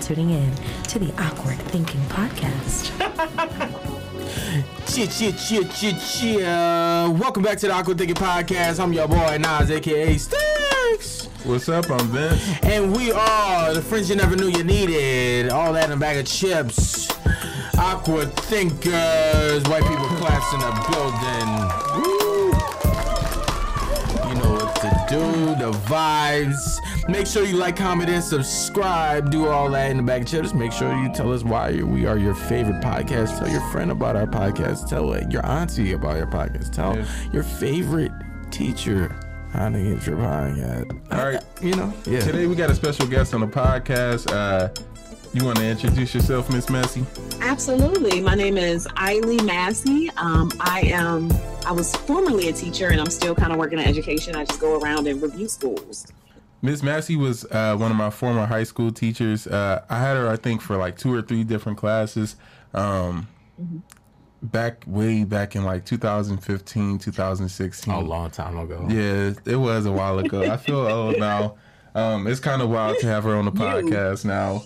tuning in to the Awkward Thinking Podcast. Chia, chia, chia, chia, chia. Welcome back to the Awkward Thinking Podcast. I'm your boy Nas, aka Sticks. What's up? I'm Vince. And we are the friends you never knew you needed. All that in a bag of chips. Awkward thinkers. White people class in the building. Woo. You know what to do. The vibes. Make sure you like, comment, and subscribe. Do all that in the bag of chips. Make sure you tell us why we are your favorite podcast. Tell your friend about our podcast. Tell your auntie about your podcast. Tell Yeah. your favorite teacher how to get your podcast. All right. You know, yeah. Today we got a special guest on the podcast. Uh, you want to introduce yourself, Miss Massey? Absolutely. My name is Eileen Massey. Um, I am. I was formerly a teacher, and I'm still kind of working in education. I just go around and review schools. Miss Massey was uh, one of my former high school teachers. Uh, I had her, I think, for like two or three different classes. Um, Back way back in like 2015, 2016. a long time ago. Yeah, it was a while ago. I feel old now. Um, it's kind of wild to have her on the podcast now.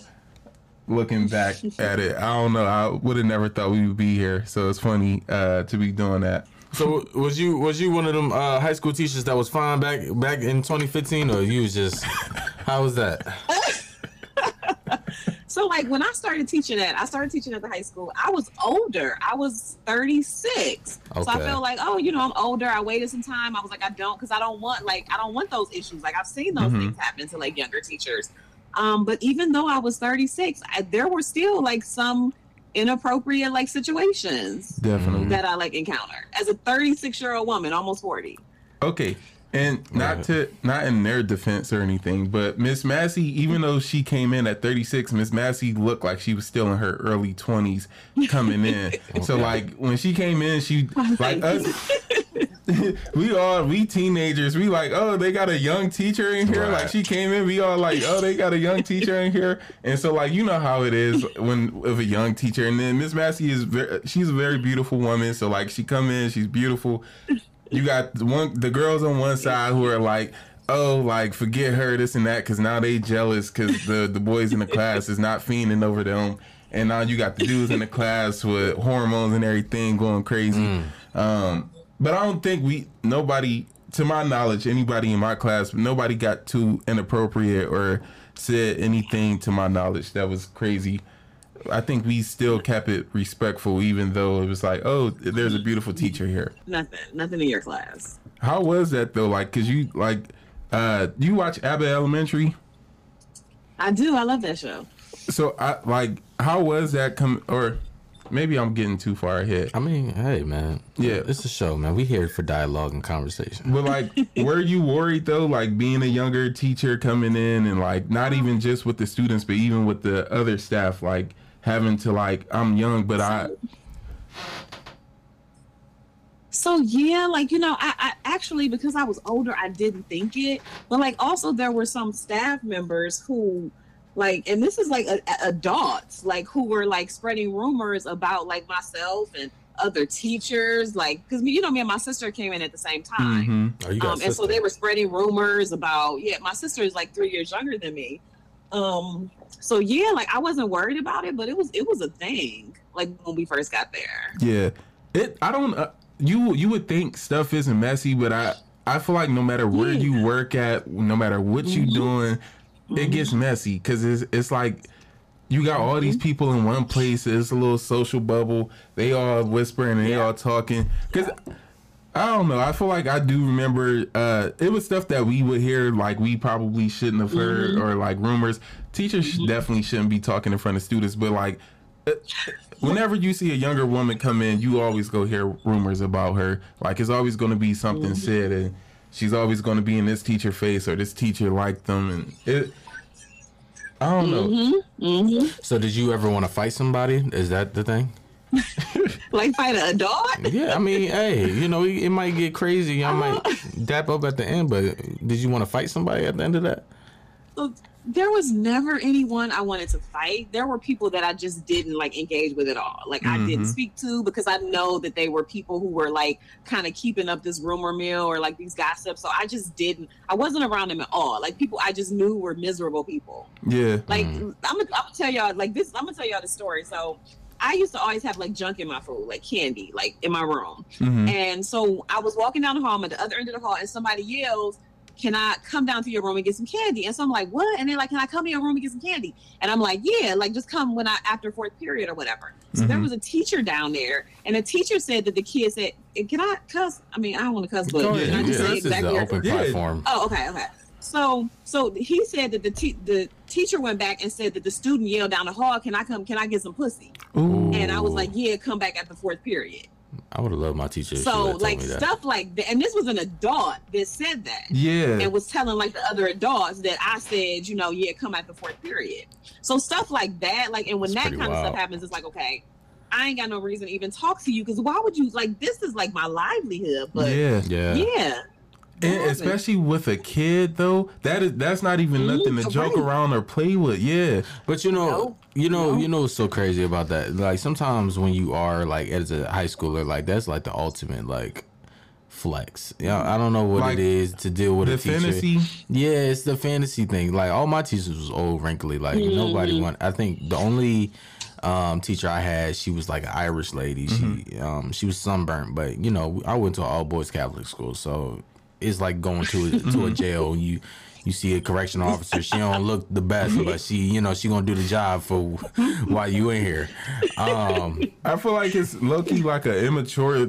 Looking back at it, I don't know. I would have never thought we would be here. So it's funny uh, to be doing that. So was you was you one of them uh, high school teachers that was fine back back in 2015, or you was just how was that? So, like when I started teaching at, I started teaching at the high school. I was older. I was 36. So I felt like, oh, you know, I'm older. I waited some time. I was like, I don't, because I don't want like I don't want those issues. Like I've seen those Mhm. things happen to like younger teachers. Um, but even though I was 36, I, there were still like some inappropriate like situations Definitely. that I like encounter as a 36 year old woman, almost 40. Okay. And not Right. to not in their defense or anything, but Miss Massey, even though she came in at 36, Miss Massey looked like she was still in her early 20s coming in. So like when she came in, she like us we all we teenagers, we like, oh, they got a young teacher in here. Like she came in, we all like, oh, they got a young teacher in here. And so like you know how it is when with a young teacher. And then Miss Massey is very, she's a very beautiful woman. So like she come in, she's beautiful. You got the one the girls on one side who are like, oh, like forget her, this and that, because now they jealous because the the boys in the class is not fiending over them, and now you got the dudes in the class with hormones and everything going crazy. Um, but I don't think we nobody, to my knowledge, anybody in my class, nobody got too inappropriate or said anything to my knowledge that was crazy. I think we still kept it respectful, even though it was like, oh, there's a beautiful teacher here. Nothing, nothing in your class. How was that though? Like, cause you like, uh, you watch Abbott Elementary. I do. I love that show. So I like, how was that come? Or maybe I'm getting too far ahead. I mean, hey man, Yeah. it's a show, man. We here for dialogue and conversation. But like, were you worried though? Like being a younger teacher coming in and like not mm-hmm. even just with the students, but even with the other staff, like having to like, I'm young, but I So yeah, like you know, I, I actually because I was older, I didn't think it, but like also there were some staff members who, like, and this is like a, a- adults, like who were like spreading rumors about like myself and other teachers, like because you know me and my sister came in at the same time. Mhm. Oh, um, and so they were spreading rumors about yeah my sister is like three years younger than me um so yeah like i wasn't worried about it but it was it was a thing like when we first got there Yeah, it. I don't. Uh, you you would think stuff isn't messy, but I I feel like no matter where Yeah. you work at, no matter what you Mhm. doing, it gets messy because it's it's like you got all Mm-hmm. these people in one place. It's a little social bubble. They all whispering and they all talking. Because I don't know. I feel like I do remember. Uh, it was stuff that we would hear like we probably shouldn't have heard Mm-hmm. or like rumors. Teachers sh- definitely shouldn't be talking in front of students, but like. uh, Whenever you see a younger woman come in, you always go hear rumors about her. Like it's always going to be something Mm-hmm. said, and she's always going to be in this teacher face or this teacher liked them, and it. I don't know. mm-hmm, hmm So did you ever want to fight somebody? Is that the thing? like fight a dog Yeah, I mean, hey, you know, it might get crazy. I might dap up at the end, but did you want to fight somebody at the end of that? There was never anyone I wanted to fight. There were people that I just didn't like engage with at all. Like I didn't Mhm. speak to because I know that they were people who were like kind of keeping up this rumor mill or like these gossips. So I just didn't. I wasn't around them at all. Like people I just knew were miserable people. Yeah. Like Mm. I'm gonna, tell y'all like this. I'm gonna tell y'all the story. So I used to always have like junk in my food, like candy, like in my room. hmm And so I was walking down the hall, I'm at the other end of the hall, and somebody yells, Can I come down to your room and get some candy? And so I'm like, What? And they're like, Can I come to your room and get some candy? And I'm like, Yeah, like just come when I after fourth period or whatever. So there Mhm. was a teacher down there, and the teacher said that the kid said, Can I cuss? I mean, I don't want to cuss, but Go can ahead. I Yeah, say this is exactly the open platform. Oh, okay, okay. So, so he said that the te- the teacher went back and said that the student yelled down the hall, "Can I come? Can I get some pussy?" Ooh. And I was like, "Yeah, come back at the fourth period." I would have loved my teacher. if she So, would've told like me that. stuff like that, and this was an adult that said that Yeah. and was telling like the other adults that I said, you know, yeah, come at the fourth period. So stuff like that, like, and when That's that pretty kind of stuff happens, it's like, okay, I ain't got no reason to even talk to you because why would you like this is like my livelihood, but yeah, yeah. yeah. And especially with a kid though, that is that's not even Mhm, nothing to joke around or play with. Yeah. But you know, You know, you know what's so crazy about that? Like sometimes when you are like as a high schooler, like that's like the ultimate like flex. Yeah, I don't know what Like, it is to deal with The a teacher. fantasy. Yeah, it's the fantasy thing. Like all my teachers was old, wrinkly. Like nobody want. I think the only um, teacher I had, she was like an Irish lady. She um, she was sunburnt, but you know, I went to an all boys Catholic school, so it's like going to a, to a jail. You you see a correctional officer. She don't look the best, but she you know she gonna do the job for while you in here. Um, I feel like it's low key like an immature.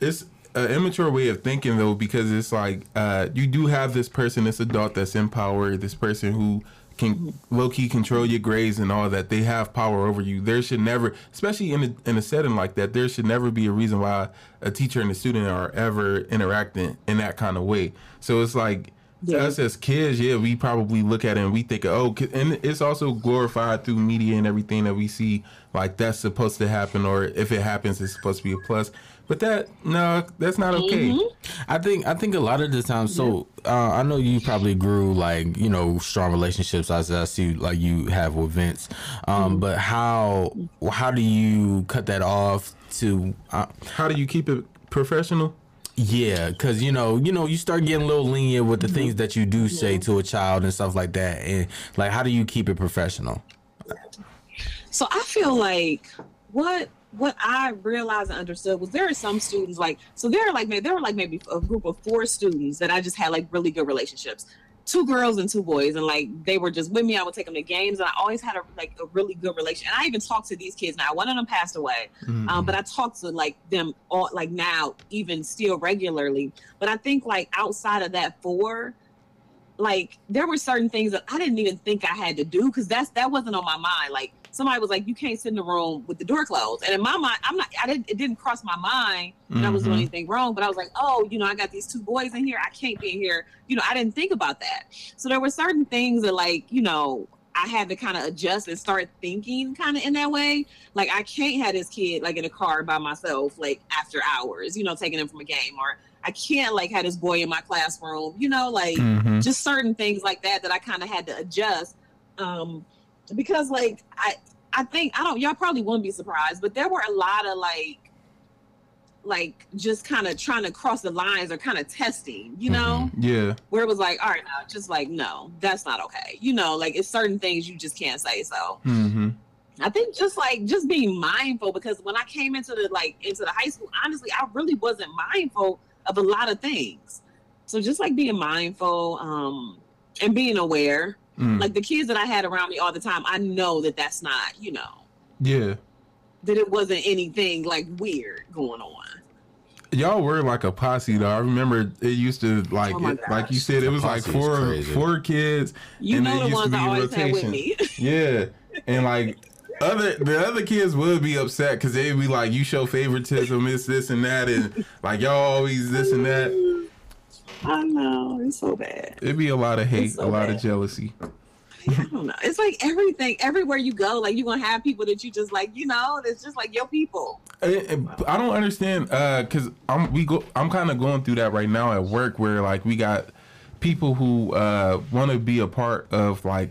It's an immature way of thinking though, because it's like uh, you do have this person, this adult that's in power, this person who can low key control your grades and all that. They have power over you. There should never, especially in a, in a setting like that, there should never be a reason why a teacher and a student are ever interacting in that kind of way. So it's like. Yeah. Us as kids, yeah, we probably look at it and we think, oh, and it's also glorified through media and everything that we see, like that's supposed to happen, or if it happens, it's supposed to be a plus. But that, no, that's not okay. I think I think a lot of the time. So uh, I know you probably grew like you know strong relationships as I see like you have with Vince. Um, But how how do you cut that off to? Uh, How do you keep it professional? Yeah, because you know you know you start getting a little lenient with the mm-hmm. things that you do say to a child and stuff like that, and like how do you keep it professional? So I feel like what what I realized and understood was there are some students like so there are like maybe there were like maybe a group of four students that I just had like really good relationships. Two girls and two boys, and like they were just with me. I would take them to games, and I always had a like a really good relation. And I even talked to these kids now. One of them passed away, um, but I talked to like them all like now, even still regularly. But I think like outside of that four, like there were certain things that I didn't even think I had to do because that's that wasn't on my mind. Like somebody was like, "You can't sit in the room with the door closed," and in my mind, I'm not. I didn't. It didn't cross my mind that I was doing Mhm. anything wrong. But I was like, "Oh, you know, I got these two boys in here. I can't be in here." You know, I didn't think about that. So there were certain things that, like, you know. I had to kind of adjust and start thinking kind of in that way. Like I can't have this kid like in a car by myself, like after hours, you know, taking him from a game, or I can't like have this boy in my classroom, you know, like Mhm. just certain things like that that I kind of had to adjust. Um, because like I, I think I don't. Y'all probably wouldn't be surprised, but there were a lot of like, like just kind of trying to cross the lines or kind of testing, you know, Yeah. where it was like, all right, now just like no, that's not okay, you know, like it's certain things you just can't say. So hmm I think just like just being mindful because when I came into the like into the high school, honestly, I really wasn't mindful of a lot of things. So just like being mindful um and being aware, Mm. like the kids that I had around me all the time, I know that that's not, you know, yeah. that it wasn't anything like weird going on. Y'all were like a posse though. I remember it used to like Oh it, like you said it was like four four kids. You And know it the used to ones be I always had with rotation. me. Yeah. And like other the other kids would be upset because they'd be like, "You show favoritism, it's this and that, and like y'all always this and that." I know it's so bad. It'd be a lot of hate, so a lot bad. of jealousy. I don't know. It's like everything, everywhere you go, like you're gonna have people that you just like, you know, that's just like your people. Eh, eh, I, I don't understand uh, because I'm we go I'm kind of going through that right now at work where like we got people who uh, want to be a part of like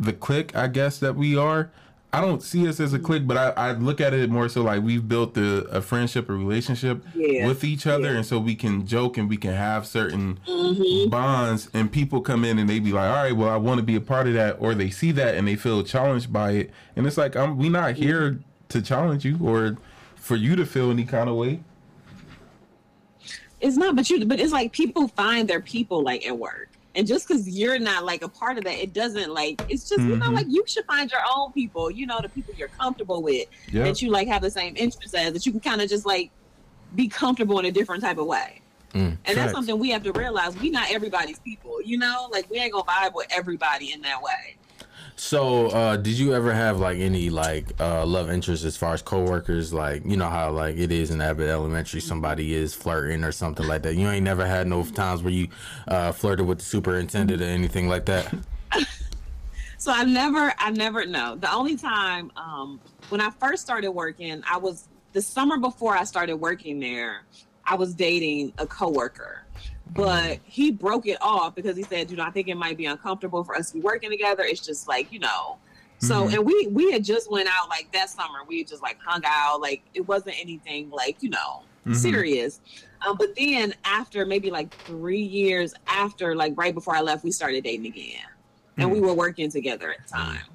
the clique, I guess that we are. I don't see us as a mm-hmm. clique, but I, I look at it more so like we've built a, a friendship, a relationship Yeah. with each other, Yeah. and so we can joke and we can have certain Mm-hmm. bonds. And people come in and they be like, "All right, well, I want to be a part of that," or they see that and they feel challenged by it, and it's like, I'm we not mm-hmm. here to challenge you or for you to feel any kind of way. It's not, but you, but it's like people find their people like at work. And just because you're not like a part of that, it doesn't like it's just you know Mhm. like you should find your own people. You know the people you're comfortable with Yeah. that you like have the same interests as that you can kind of just like be comfortable in a different type of way. Mm, And that's something we have to realize. We not everybody's people. You know, like we ain't gonna vibe with everybody in that way. So, uh, did you ever have like any like uh, love interest as far as coworkers? Like, you know how like it is in Abbott Elementary, somebody is flirting or something like that. You ain't never had no times where you uh, flirted with the superintendent or anything like that. So I never, I never know. The only time um, when I first started working, I was the summer before I started working there. I was dating a coworker, but he broke it off because he said, "You know, I think it might be uncomfortable for us to be working together. It's just like you know." So Mhm. and we we had just went out like that summer. We just like hung out. Like it wasn't anything like you know Mhm. serious. Um, but then after maybe like three years after, like right before I left, we started dating again, and we were working together at the time.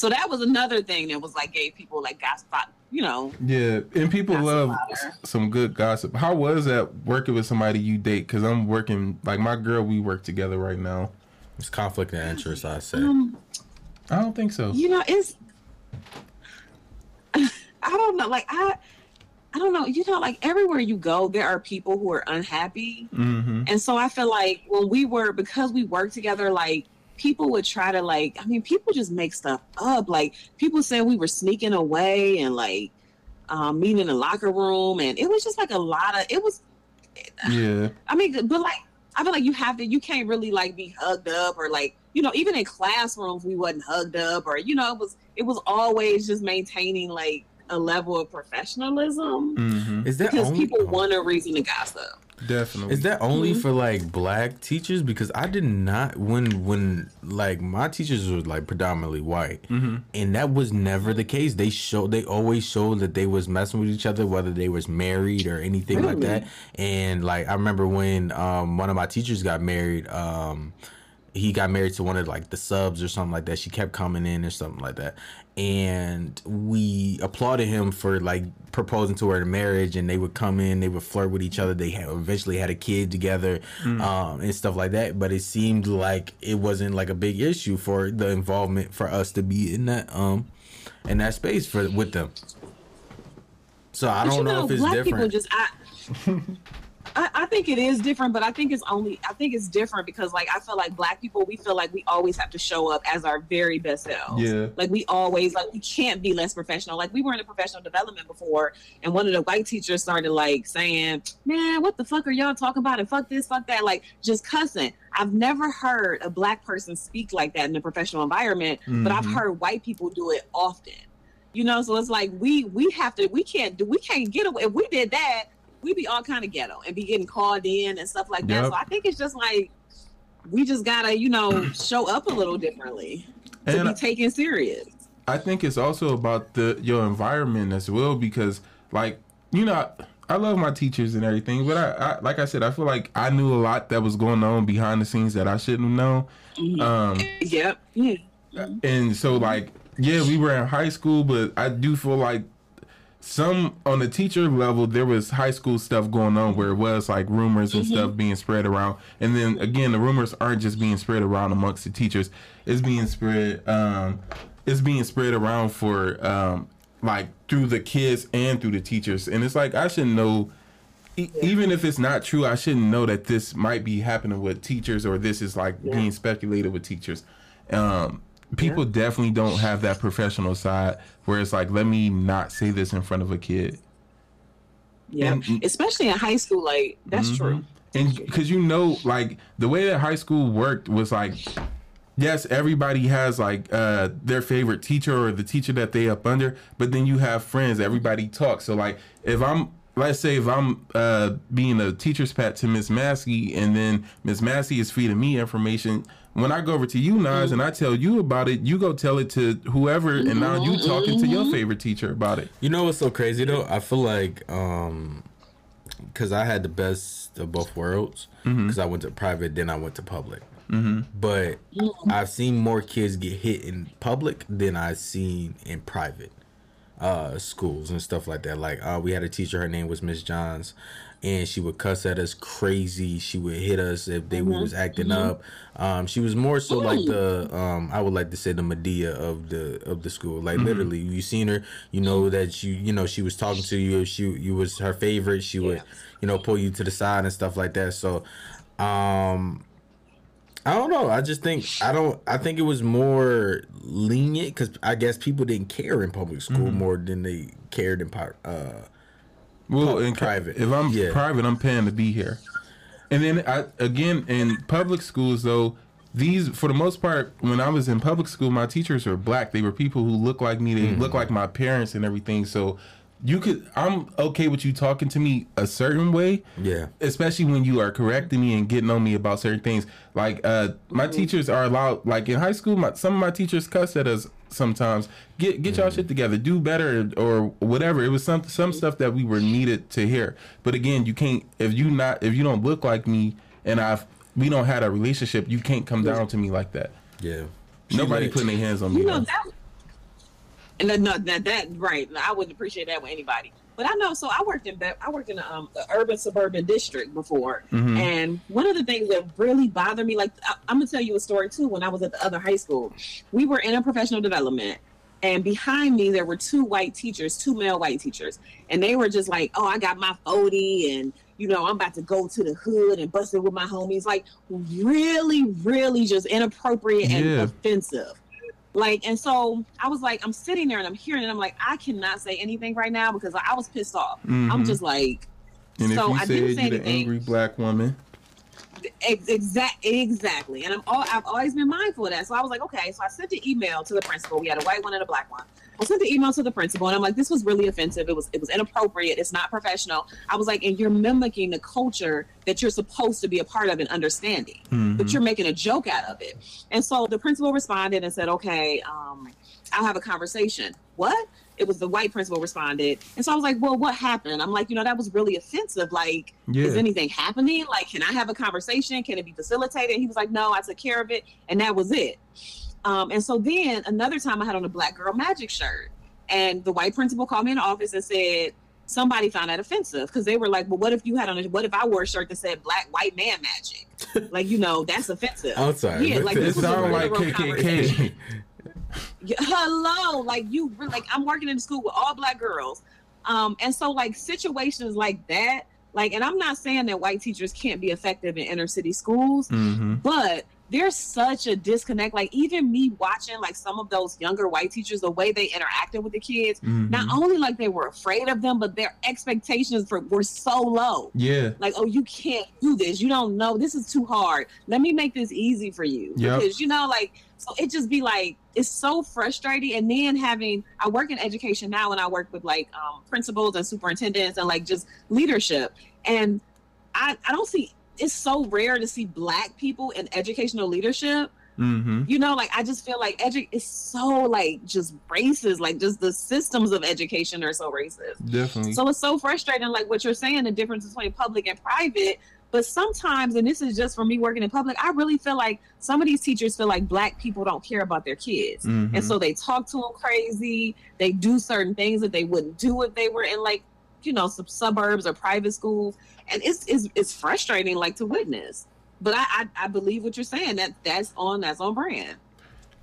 So that was another thing that was like gave people like gossip, you know. Yeah, and people love about some good gossip. How was that working with somebody you date? Because I'm working like my girl. We work together right now. It's conflict of interest, I say. Um, I don't think so. you know, it's I don't know, like I. I don't know. You know, like everywhere you go, there are people who are unhappy. Mm-hmm. And so I feel like when we were because we worked together, like people would try to like I mean, people just make stuff up. Like people said we were sneaking away and like um meeting in the locker room and it was just like a lot of it was Yeah, I mean, but like I feel like you have to you can't really like be hugged up or like you know, even in classrooms we wasn't hugged up or you know, it was it was always just maintaining like a level of professionalism mm-hmm. Is that because only, people want a reason to gossip. Definitely. Is that only Mhm. for like black teachers? Because I did not when when like my teachers were like predominantly white, Mm-hmm. and that was never the case. They showed they always showed that they was messing with each other, whether they was married or anything like that. And like I remember when um one of my teachers got married, um he got married to one of like the subs or something like that. She kept coming in or something like that. And we applauded him for like proposing to her in marriage and they would come in, they would flirt with each other. They had, eventually had a kid together um, and stuff like that. But it seemed like it wasn't like a big issue for the involvement for us to be in that um in that space for with them. So I But don't you know, if it's black people different. just I, I I think it is different, but I think it's only I think it's different because like I feel like black people we feel like we always have to show up as our very best selves. Yeah. Like we always like we can't be less professional. Like we were in a professional development before, and one of the white teachers started like saying, "Man, what the fuck are y'all talking about? And fuck this, fuck that." Like just cussing. I've never heard a black person speak like that in a professional environment, but I've Mhm. heard white people do it often. You know, so it's like we we have to we can't do we can't get away. If we did that, we'd be all kind of ghetto and be getting called in and stuff like that. So I think it's just like we just gotta, you know, show up a little differently to And be taken serious. I think it's also about the your environment as well because like you know I, love my teachers and everything, but I, I like I said I feel like I knew a lot that was going on behind the scenes that I shouldn't have known. Mhm. Um, Yep. Yeah. and so like yeah we were in high school but i do feel like some on the teacher level there was high school stuff going on where it was like rumors and stuff being spread around. And then again the rumors aren't just being spread around amongst the teachers. It's being spread um it's being spread around for um like through the kids and through the teachers. And it's like i shouldn't know e- even if it's not true i shouldn't know that this might be happening with teachers or this is like Yeah. being speculated with teachers. Um people definitely don't have that professional side where it's like let me not say this in front of a kid Yeah. And- Especially in high school, like that's Mhm. true. and because you know like the way that high school worked was like yes everybody has like uh their favorite teacher or the teacher that they up under but then you have friends everybody talks so like if i'm let's say if i'm uh being a teacher's pet to miss Massey, and then miss massey is feeding me information when I go over to you, Nas, and I tell you about it, you go tell it to whoever, and now you talking to your favorite teacher about it. You know what's so crazy though? I feel like um because I had the best of both worlds because I went to private, then I went to public. Mm-hmm. But I've seen more kids get hit in public than I've seen in private uh, schools and stuff like that. Like uh, we had a teacher, her name was Miss Johns, and she would cuss at us crazy. She would hit us if they we was acting up. Um, she was more so like the um, I would like to say the Madea of the of the school. Like literally, you seen her, you know that you you know she was talking to you. If she you was her favorite, she would you know pull you to the side and stuff like that. So. Um, I don't know. I just think I don't. I think it was more lenient because I guess people didn't care in public school more than they cared in. Uh, Well, in private. If I'm Yeah. private, I'm paying to be here. And then I again in public schools though, these for the most part, when I was in public school, my teachers were black. They were people who look like me. They Mm-hmm. look like my parents and everything. So you could, I'm okay with you talking to me a certain way. Yeah. Especially when you are correcting me and getting on me about certain things. Like uh, my teachers are allowed. Like in high school, my, some of my teachers cuss at us sometimes. Get get y'all shit together. Do better or whatever. It was some some stuff that we were needed to hear. But again, you can't if you not if you don't look like me and I've we don't had a relationship. You can't come down to me like that. yeah. Nobody like- putting their hands on me. You know though. that, and then, no, that that right. I wouldn't appreciate that with anybody. But I know. So I worked in I worked in um, the urban suburban district before, Mm-hmm. and one of the things that really bothered me, like I, I'm gonna tell you a story too. When I was at the other high school, we were in a professional development. And behind me, there were two white teachers, two male white teachers, and they were just like, "Oh, I got my 40, and you know, I'm about to go to the hood and bust it with my homies." Like, really, really, just inappropriate and Yeah. offensive. Like, and so I was like, I'm sitting there and I'm hearing it. I'm like, I cannot say anything right now because I was pissed off. I'm Mhm. just like, And so if I didn't say anything. angry black woman, ex- exact, exactly. And I'm all, I've always been mindful of that. So I was like, okay. So I sent an email to the principal. We had a white one and a black one. I sent the email to the principal, and I'm like, this was really offensive. It was, it was inappropriate. It's not professional. I was like, and you're mimicking the culture that you're supposed to be a part of and understanding. Mm-hmm. but you're making a joke out of it. And so the principal responded and said, okay, um, I'll have a conversation. What? It was the white principal responded. And so I was like, well, what happened? I'm like, you know, that was really offensive. Like, Yeah. is anything happening? Like, can I have a conversation? Can it be facilitated? He was like, no, I took care of it. And that was it. Um, and so then another time I had on a black girl magic shirt. And the white principal called me in the office and said, somebody found that offensive because they were like, well, what if you had on a, what if I wore a shirt that said black white man magic? like, you know, that's offensive. I'm sorry. Yeah, like this was a sound like conversation. KKK. Hello like you re- like i'm working in the school with all black girls um and so like situations like that like and i'm not saying that white teachers can't be effective in inner city schools hmm but there's such a disconnect like even me watching like some of those younger white teachers the way they interacted with the kids Mm-hmm. not only like they were afraid of them but their expectations for were so low. Yeah. like oh you can't do this. You don't know. This is too hard. Let me make this easy for you. Yep. because you know like so it just be like it's so frustrating. And then having i work in education now and i work with like um, principals and superintendents and like just leadership. And i i don't see it's so rare to see black people in educational leadership Mm-hmm. you know like i just feel like edu- it's so like just racist like just the systems of education are so racist Definitely. so it's so frustrating, like what you're saying, the difference between public and private. But sometimes, and this is just for me working in public, I really feel like some of these teachers feel like black people don't care about their kids. Mhm. And so they talk to them crazy. They do certain things that they wouldn't do if they were in like, you know, some suburbs or private schools. And it's it's, it's frustrating like to witness. But I, I I believe what you're saying that that's on that's on brand.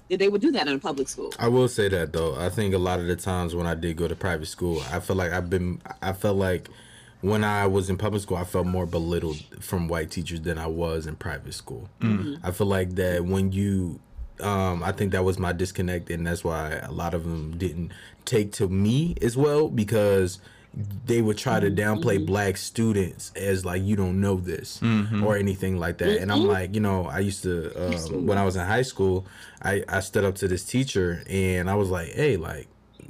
That they would do that in a public school. I will say that though. I think a lot of the times when I did go to private school, I feel like I've been. I felt like when I was in public school, I felt more belittled from white teachers than I was in private school. I feel like that when you, um, I think that was my disconnect, and that's why a lot of them didn't take to me as well because they would try to downplay mm-hmm. black students as like you don't know this mm-hmm. or anything like that. And i'm mm-hmm. like you know i used to uh, when i was in high school I, I stood up to this teacher and i was like hey like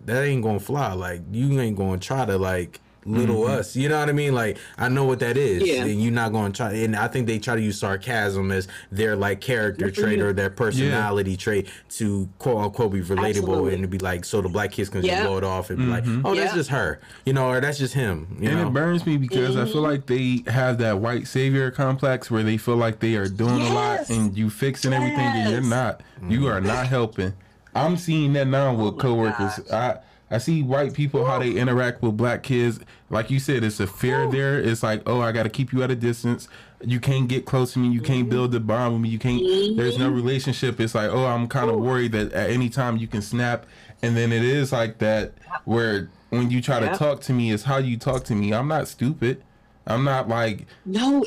that ain't gonna fly. Like you ain't gonna try to like little mm-hmm. us. You know what I mean? Like I know what that is, Yeah. and you're not going to try. And I think they try to use sarcasm as their like character trait you. or their personality trait to quote unquote be relatable Absolutely. and to be like so the black kids can Yeah. just blow it off and be like, mm-hmm. oh, that's just her, you know, or that's just him. You and know? it burns me because I Mm-hmm. feel like they have that white savior complex where they feel like they are doing a lot and you fixing everything and you're Yes. not. You are not helping. I'm seeing that now with Oh my coworkers. I I see white people how they interact with black kids. Like you said, it's a fear there. It's like, oh, I got to keep you at a distance. You can't get close to me. You Mm-hmm. can't build a bond with me. You can't. There's no relationship. It's like, oh, I'm kind of worried that at any time you can snap. And then it is like that where when you try to talk to me, it's how you talk to me. I'm not stupid. I'm not like No,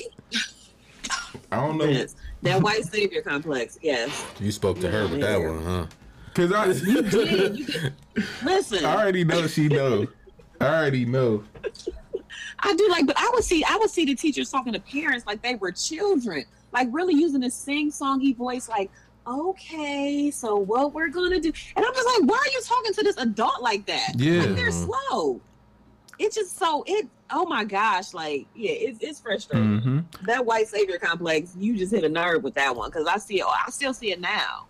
I don't know it's that white savior complex. Yes. you spoke to her with that one, huh? because I Yeah, you can- Listen, I already know she know. I already know. I do like, but I would see, I would see the teachers talking to parents like they were children, like really using a sing-songy voice, like, "Okay, so what we're gonna do?" And I'm just like, "Why are you talking to this adult like that? Yeah. like they're slow." It's just so it. Oh my gosh, like yeah, it's it's frustrating. hmm That white savior complex, you just hit a nerve with that one because I see it. I still see it now.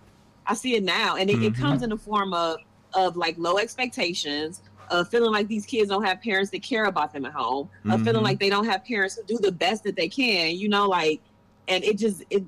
I see it now, and it, it Mhm. comes in the form of of like low expectations, of feeling like these kids don't have parents that care about them at home, of feeling mm-hmm. like they don't have parents who do the best that they can. You know, like, and it just it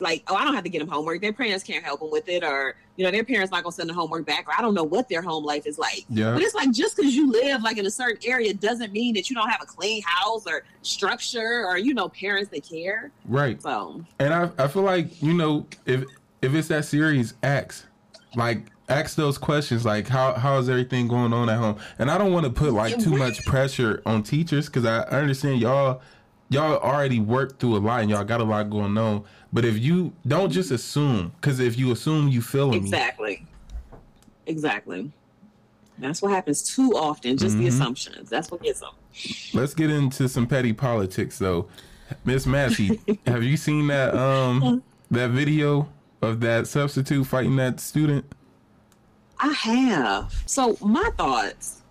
like oh I don't have to get them homework. Their parents can't help them with it, or you know their parents not gonna send the homework back, or I don't know what their home life is like. Yeah. But it's like just because you live like in a certain area doesn't mean that you don't have a clean house or structure or you know parents that care. Right. So And I I feel like, you know, if if it's that serious, X, Like ask those questions like how how is everything going on at home? And I don't want to put like too much pressure on teachers cuz I understand y'all y'all already worked through a lot and y'all got a lot going on. But if you don't just assume cuz if you assume you feeling me. exactly, exactly. That's what happens too often. Just the assumptions. That's what gets them. Let's get into some petty politics though. Miss Massey, have you seen that um that video of that substitute fighting that student? I have. So my thoughts,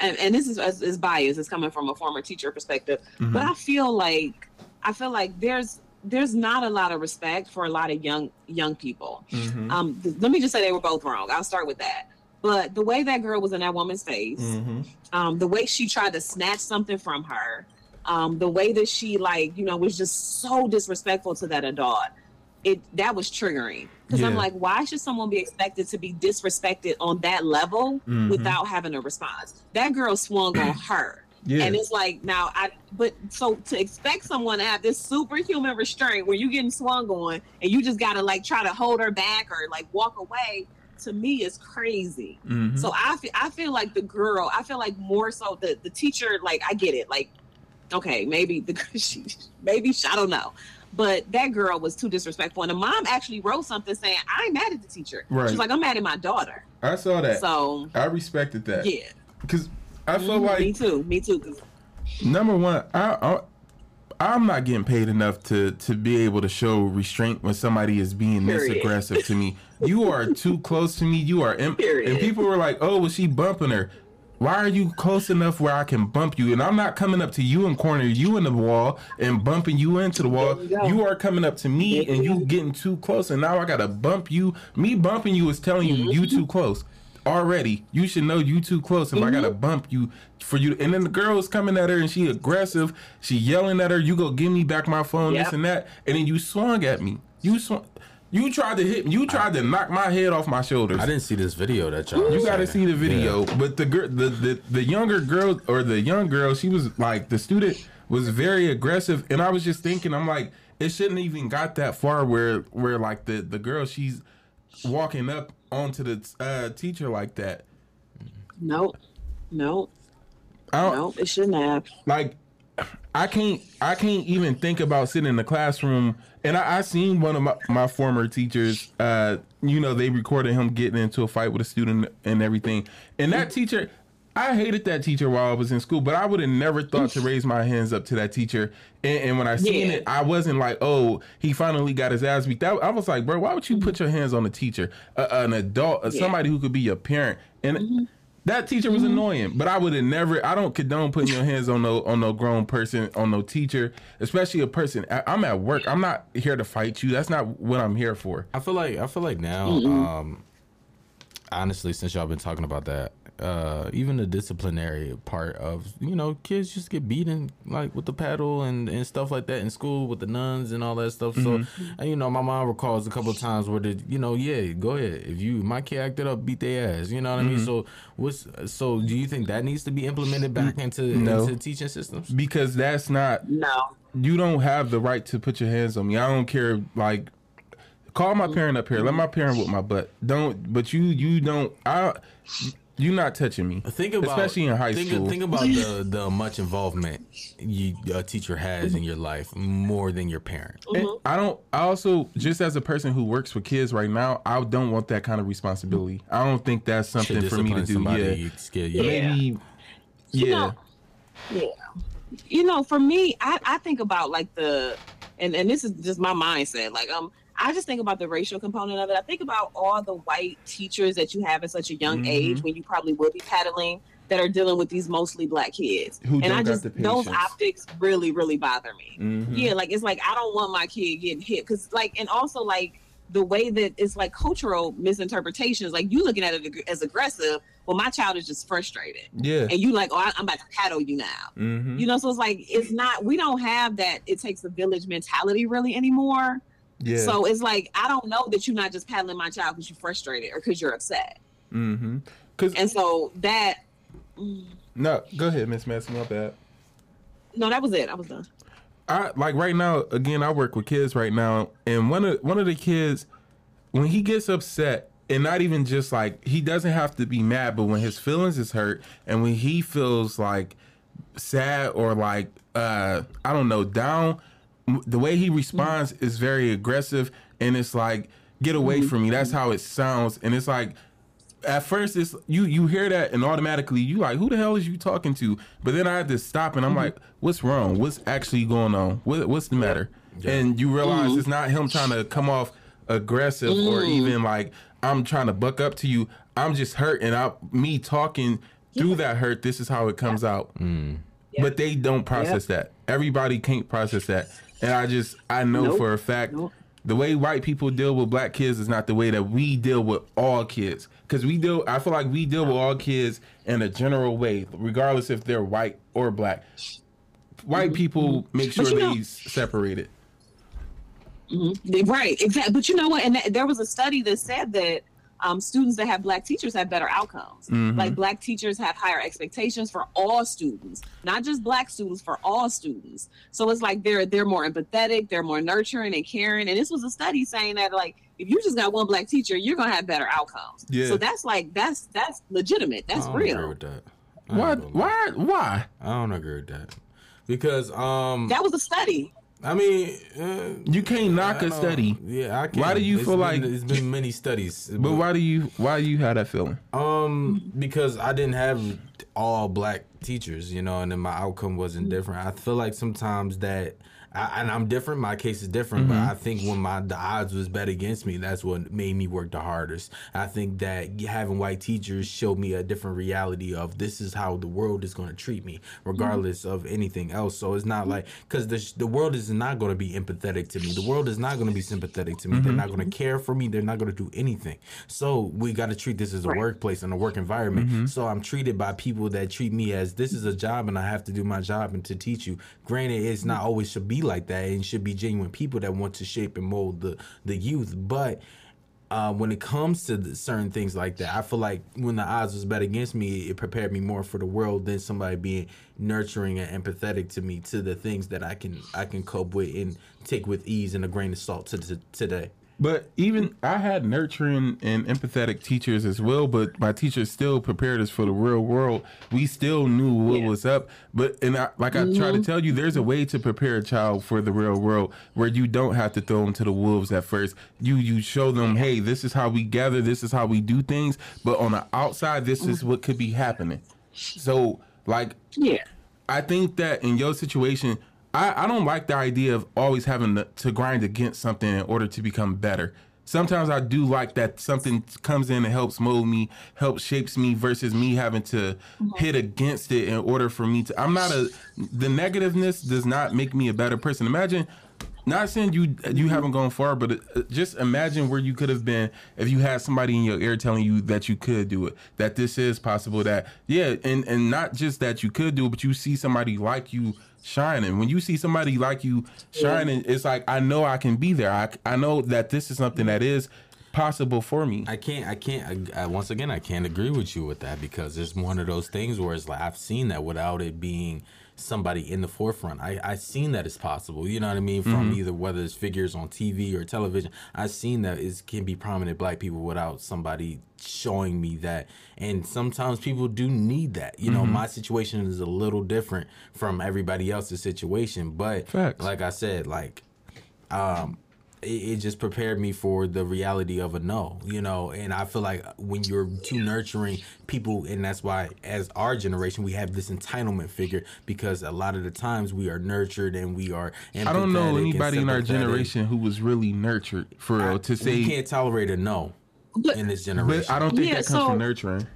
and, and this is, is is biased. It's coming from a former teacher perspective, but I feel like I feel like there's there's not a lot of respect for a lot of young young people. Mm-hmm. Um, th- let me just say they were both wrong. I'll start with that. But the way that girl was in that woman's face, Mm-hmm. um, the way she tried to snatch something from her, um, the way that she like, you know, was just so disrespectful to that adult. It that was triggering because I'm like, why should someone be expected to be disrespected on that level Mhm. without having a response? That girl swung on her. Yeah. And it's like now I but so to expect someone to have this superhuman restraint where you getting swung on and you just gotta like try to hold her back or like walk away to me is crazy. Mhm. So I feel I feel like the girl, I feel like more so the the teacher, like I get it, like okay, maybe the she maybe I don't know. But that girl was too disrespectful. And the mom actually wrote something saying, I ain't mad at the teacher. Right. She's like, I'm mad at my daughter. I saw that. So I respected that. yeah. Because I feel Mhm, me too. Me too. number one, I, I I'm not getting paid enough to to be able to show restraint when somebody is being this aggressive to me. You are too close to me. You are, imp- and people were like, "Oh, was she bumping her?" Why are you close enough where I can bump you? And I'm not coming up to you and corner you in the wall and bumping you into the wall. You. You are coming up to me and you getting too close, and now I gotta bump you. Me bumping you is telling you you Mm-hmm. too close already. You should know you too close. If I gotta Mm-hmm. bump you for you, and then the girl is coming at her and she aggressive. She yelling at her. You go give me back my phone. This and that. And then you swung at me. You swung. You tried to hit. You tried to knock my head off my shoulders. I didn't see this video that y'all. You got to see the video. But the girl, the, the the younger girl or the young girl, she was like the student was very aggressive, and I was just thinking, I'm like, it shouldn't even got that far where where like the the girl she's walking up onto the uh, teacher like that. Nope. Nope. I don't, Nope. It shouldn't have. like I can't I can't even think about sitting in the classroom. And I, I seen one of my, my former teachers uh you know they recorded him getting into a fight with a student and everything. And that teacher I hated that teacher while I was in school but I would have never thought to raise my hands up to that teacher. And, and when I seen Yeah. it I wasn't like oh he finally got his ass beat. That I was like bro why would you put your hands on a teacher uh, an adult uh, Yeah. somebody who could be your parent? And That teacher was annoying, but I would have never. I don't condone putting your hands on no on no grown person, on no teacher, especially a person. I, I'm at work. I'm not here to fight you. That's not what I'm here for. I feel like I feel like now, um, honestly, since y'all been talking about that, uh, even the disciplinary part of you know kids just get beaten like with the paddle and, and stuff like that in school with the nuns and all that stuff. So, and, you know, my mom recalls a couple of times where the you know, yeah, go ahead. If you my kid acted up, beat their ass. You know what I mean? So, what's so? Do you think that needs to be implemented back into No. into teaching systems? because that's not No. you don't have the right to put your hands on me. I don't care. Like, call my parent up here. Let my parent whip my butt. Don't. But you, you don't. I. You not touching me. Think about especially in high think, school. Think about the the much involvement you a teacher has in your life more than your parent. And I don't. I also just as a person who works with kids right now, I don't want that kind of responsibility. I don't think that's To something for me to do. Yeah. you scare you. Yeah. Maybe. You Yeah. know, yeah. You know, for me, I, I think about like the and, and this is just my mindset. Like um I just think about the racial component of it. I think about all the white teachers that you have at such a young Mhm. age when you probably will be paddling that are dealing with these mostly black kids. Who and I just those optics really, really bother me. Mhm. Yeah, like it's like I don't want my kid getting hit because like and also like the way that it's like cultural misinterpretations. Like you looking at it as aggressive, well, my child is just frustrated, Yeah. and you like, oh, I- I'm about to paddle you now. Mm-hmm. You know, so it's like it's not. We don't have that. It takes a village mentality really anymore. Yeah. So it's like I don't know that you're not just paddling my child because you're frustrated or because you're upset. mm-hmm. Cause And so that. mm, no, go ahead, Miss Massey. My bad. No, that was it. I was done. I like right now. Again, I work with kids right now, and one of one of the kids, when he gets upset, and not even just like he doesn't have to be mad, but when his feelings is hurt, and when he feels like sad or like uh I don't know down, the way he responds mm-hmm. is very aggressive, and it's like get away mm-hmm. from me. That's how it sounds, and it's like at first it's you you hear that and automatically you like who the hell is you talking to? But then i had to stop and i'm mm-hmm. like what's wrong? What's actually going on? What, what's the matter? And you realize it's not him trying to come off aggressive or even like i'm trying to buck up to you. I'm just hurt and i me talking through that hurt this is how it comes out. Mm. But they don't process that. Everybody can't process that and i just i know Nope. for a fact Nope. the way white people deal with black kids is not the way that we deal with all kids. Because we deal, I feel like we deal with all kids in a general way, regardless if they're white or black. White mm-hmm. people mm-hmm. make sure you know- they separate it. Mm-hmm. Right, exactly. But you know what? And that, there was a study that said that um, students that have black teachers have better outcomes. Mhm. Like black teachers have higher expectations for all students, not just black students, for all students. So it's like they're they're more empathetic, they're more nurturing and caring. And this was a study saying that like if you just got one black teacher, you're gonna have better outcomes. Yeah. So that's like that's that's legitimate. That's I don't agree real. with that. I Why? ain't gonna lie. Why? Why? I don't agree with that because um That was a study. I mean uh, You can't knock a study. Yeah, I can. Why do you It's feel been- like- it's been many studies? But why do you? Why do you have that feeling? Um, because I didn't have all black teachers, you know, and then my outcome wasn't different. I feel like sometimes that, I, and I'm different. My case is different, but mm-hmm. I think when my the odds was bet against me, that's what made me work the hardest. I think that having white teachers showed me a different reality of this is how the world is going to treat me, mm-hmm. regardless of anything else. So it's not like because the the world is not going to be empathetic to me. The world is not going to be sympathetic to me. They're not going to mm-hmm. care for me. They're not going to do anything. So we got to treat this as a Right. workplace and a work environment. So I'm treated by people that treat me as this is a job and I have to do my job and to teach you. Granted, it's not always should be like that and should be genuine people that want to shape and mold the the youth, but. Uh, when it comes to the, certain things like that, I feel like when the odds was bet against me, it prepared me more for the world than somebody being nurturing and empathetic to me to the things that I can I can cope with and take with ease and a grain of salt to, to today. But even I had nurturing and empathetic teachers as well, but my teachers still prepared us for the real world. We still knew what Yeah. was up. But and I, like I try to mm-hmm. tell you, there's a way to prepare a child for the real world where you don't have to throw them to the wolves at first. You you show them, hey, this is how we gather, this is how we do things. But on the outside, this is mm-hmm. what could be happening. So like Yeah. I think that in your situation, I, I don't like the idea of always having to, to grind against something in order to become better. sometimes I do like that something comes in and helps mold me, helps shapes me versus me having to mm-hmm. hit against it in order for me to. I'm not a. The negativeness does not make me a better person. Imagine. Not saying you you haven't gone far, but uh, just imagine where you could have been if you had somebody in your ear telling you that you could do it, that this is possible, that yeah, and and not just that you could do it, but you see somebody like you shining. When you see somebody like you shining, it's like I know I can be there. I I know that this is something that is possible for me. I can't. I can't. I, I, once again, I can't agree with you with that because it's one of those things where it's like I've seen that without it being somebody in the forefront. I I seen that it's possible. You know what I mean? From either whether it's figures on TV or television, I've seen that it can be prominent black people without somebody showing me that. And sometimes people do need that. You know, my situation is a little different from everybody else's situation, but Facts. like I said, like um it, it just prepared me for the reality of a no, you know. And I feel like when you're too nurturing people, and that's why, as our generation, we have this entitlement figure because a lot of the times we are nurtured and we are. I don't know anybody in our generation who was really nurtured for real to we say. can't tolerate a no But- in this generation. But I don't think Yeah, that comes so- from nurturing.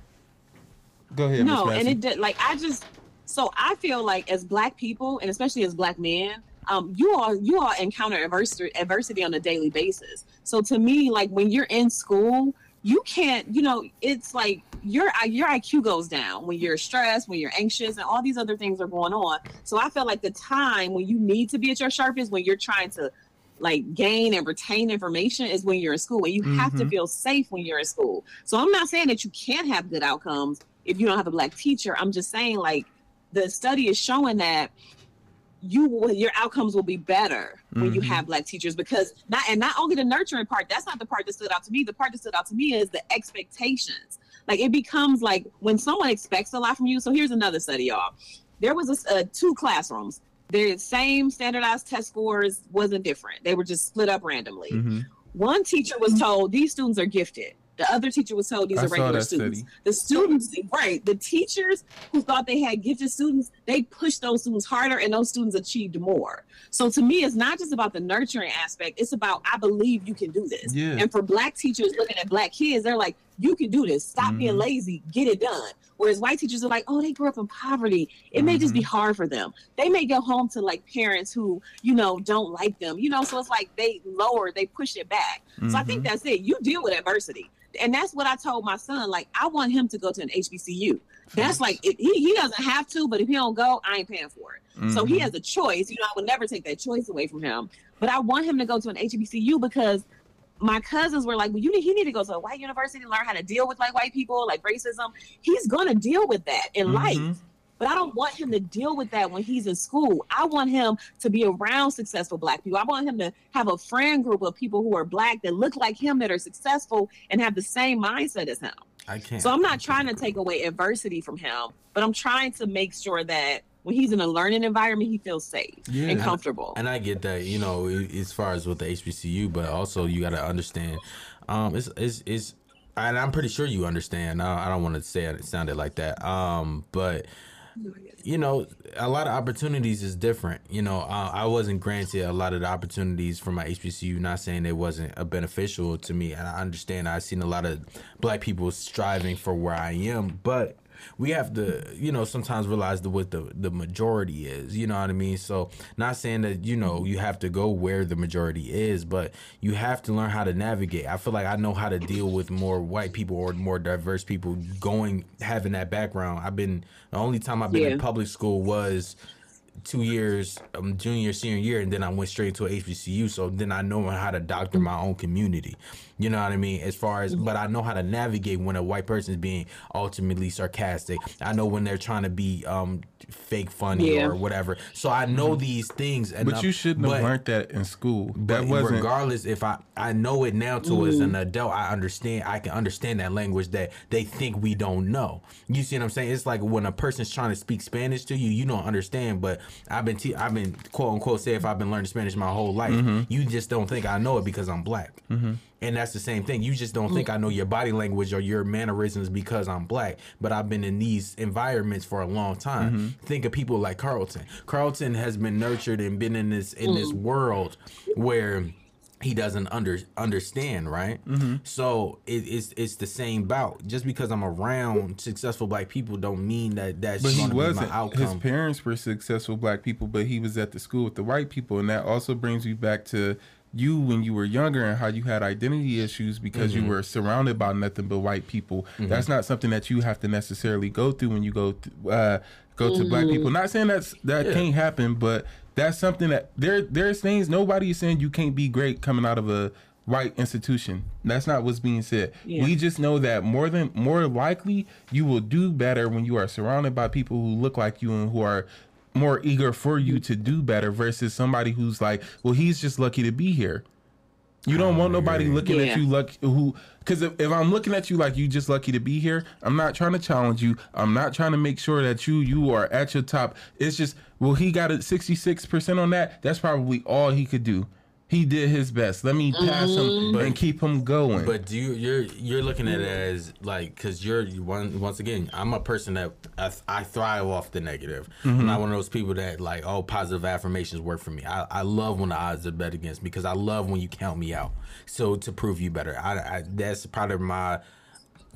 Go ahead, no and it did like i just so i feel like as black people and especially as black men um, you all you all encounter adversity adversity on a daily basis. So to me like when you're in school you can't you know it's like your your iq goes down when you're stressed when you're anxious and all these other things are going on. So i feel like the time when you need to be at your sharpest when you're trying to like gain and retain information is when you're in school and you have to Mhm. feel safe when you're in school. So i'm not saying that you can't have good outcomes if you don't have a black teacher. I'm just saying like the study is showing that you will your outcomes will be better when you Mhm. have black teachers because not and not only the nurturing part that's not the part that stood out to me. The part that stood out to me is the expectations. Like it becomes like when someone expects a lot from you. So here's another study y'all. There was a, s- uh, two classrooms. Their same standardized test scores wasn't different. They were just split up randomly. Mhm. one teacher was told these students are gifted. The other teacher was told these I are regular students. study. The students, right? The teachers who thought they had gifted students, they pushed those students harder, and those students achieved more. So to me, it's not just about the nurturing aspect. It's about I believe you can do this. Yeah. And for black teachers looking at black kids, they're like, you can do this. Stop being Mhm. lazy. Get it done. Whereas white teachers are like, oh, they grew up in poverty. It may just be Mm-hmm. hard for them. They may go home to like parents who, you know, don't like them. You know, so it's like they lower, they push it back. So I think Mhm. that's it. You deal with adversity. And that's what I told my son. Like, I want him to go to an HBCU. That's like, he, he doesn't have to, but if he don't go, I ain't paying for it. So he Mhm. has a choice. You know, I would never take that choice away from him. But I want him to go to an HBCU because my cousins were like, well, you need, he need to go to a white university to learn how to deal with like white people, like racism. He's going to deal with that in Mhm. life. But I don't want him to deal with that when he's in school. I want him to be around successful black people. I want him to have a friend group of people who are black that look like him that are successful and have the same mindset as him. I can't. So I'm not trying to take away adversity from him, but I'm trying to make sure that when he's in a learning environment, he feels safe Yeah. and comfortable. And I get that, you know, as far as with the HBCU, but also you got to understand, um, it's it's it's, and I'm pretty sure you understand. I, I don't want to say it sounded like that, um, but you know, a lot of opportunities is different. You know, uh, I wasn't granted a lot of the opportunities from my HBCU. Not saying it wasn't a beneficial to me, and I understand. I've seen a lot of black people striving for where I am, but we have to, you know, sometimes realize the what the the majority is. You know what I mean? So, not saying that you know you have to go where the majority is, but you have to learn how to navigate. I feel like I know how to deal with more white people or more diverse people going having that background. I've been the only time I've been in public school was two years, um, junior, senior year, and then I went straight to a HBCU. So then I know how to doctor my own community. You know what I mean? As far as, but I know how to navigate when a white person is being ultimately sarcastic. I know when they're trying to be um fake funny Yeah. or whatever. So I know mm-hmm. these things. And But you shouldn't but- have learned that in school. That but wasn't. regardless if I I know it now to as an mm. adult, I understand I can understand that language that they think we don't know. You see what I'm saying? It's like when a person's trying to speak Spanish to you, you don't understand. But I've been te- I've been quote unquote say if I've been learning Spanish my whole life, mm-hmm. you just don't think I know it because I'm black. Mm-hmm. And that's the same thing. You just don't think mm. I know your body language or your mannerisms because I'm black. But I've been in these environments for a long time. Mm-hmm. Think of people like Carlton. Carlton has been nurtured and been in this in this mm. world where he doesn't under understand, right? Mm-hmm. So it, it's it's the same bout. Just because I'm around successful black people, don't mean that that's But he going to be my wasn't. His parents were successful black people, but he was at the school with the white people, and that also brings me back to you when you were younger and how you had identity issues because Mm-hmm. you were surrounded by nothing but white people. That's not something that you have to necessarily go through when you go to, uh, go to black people. Not saying that's that Yeah. can't happen, but that's something that there there's things nobody is saying you can't be great coming out of a white institution. That's not what's being said. Yeah. We just know that more than more likely you will do better when you are surrounded by people who look like you and who are more eager for you to do better versus somebody who's like, well, he's just lucky to be here. You don't want oh, nobody looking Yeah. at you like who because if, if I'm looking at you like you just lucky to be here, I'm not trying to challenge you. I'm not trying to make sure that you you are at your top. It's just well he got a 66% on that. That's probably all he could do. He did his best. Let me pass him and keep him going. But do you you're you're looking at it as like because you're you one once again I'm a person that I, I thrive off the negative. I'm not one of those people that like oh positive affirmations work for me. I, I love when the odds are bet against me because I love when you count me out. So to prove you better, I, I that's part of my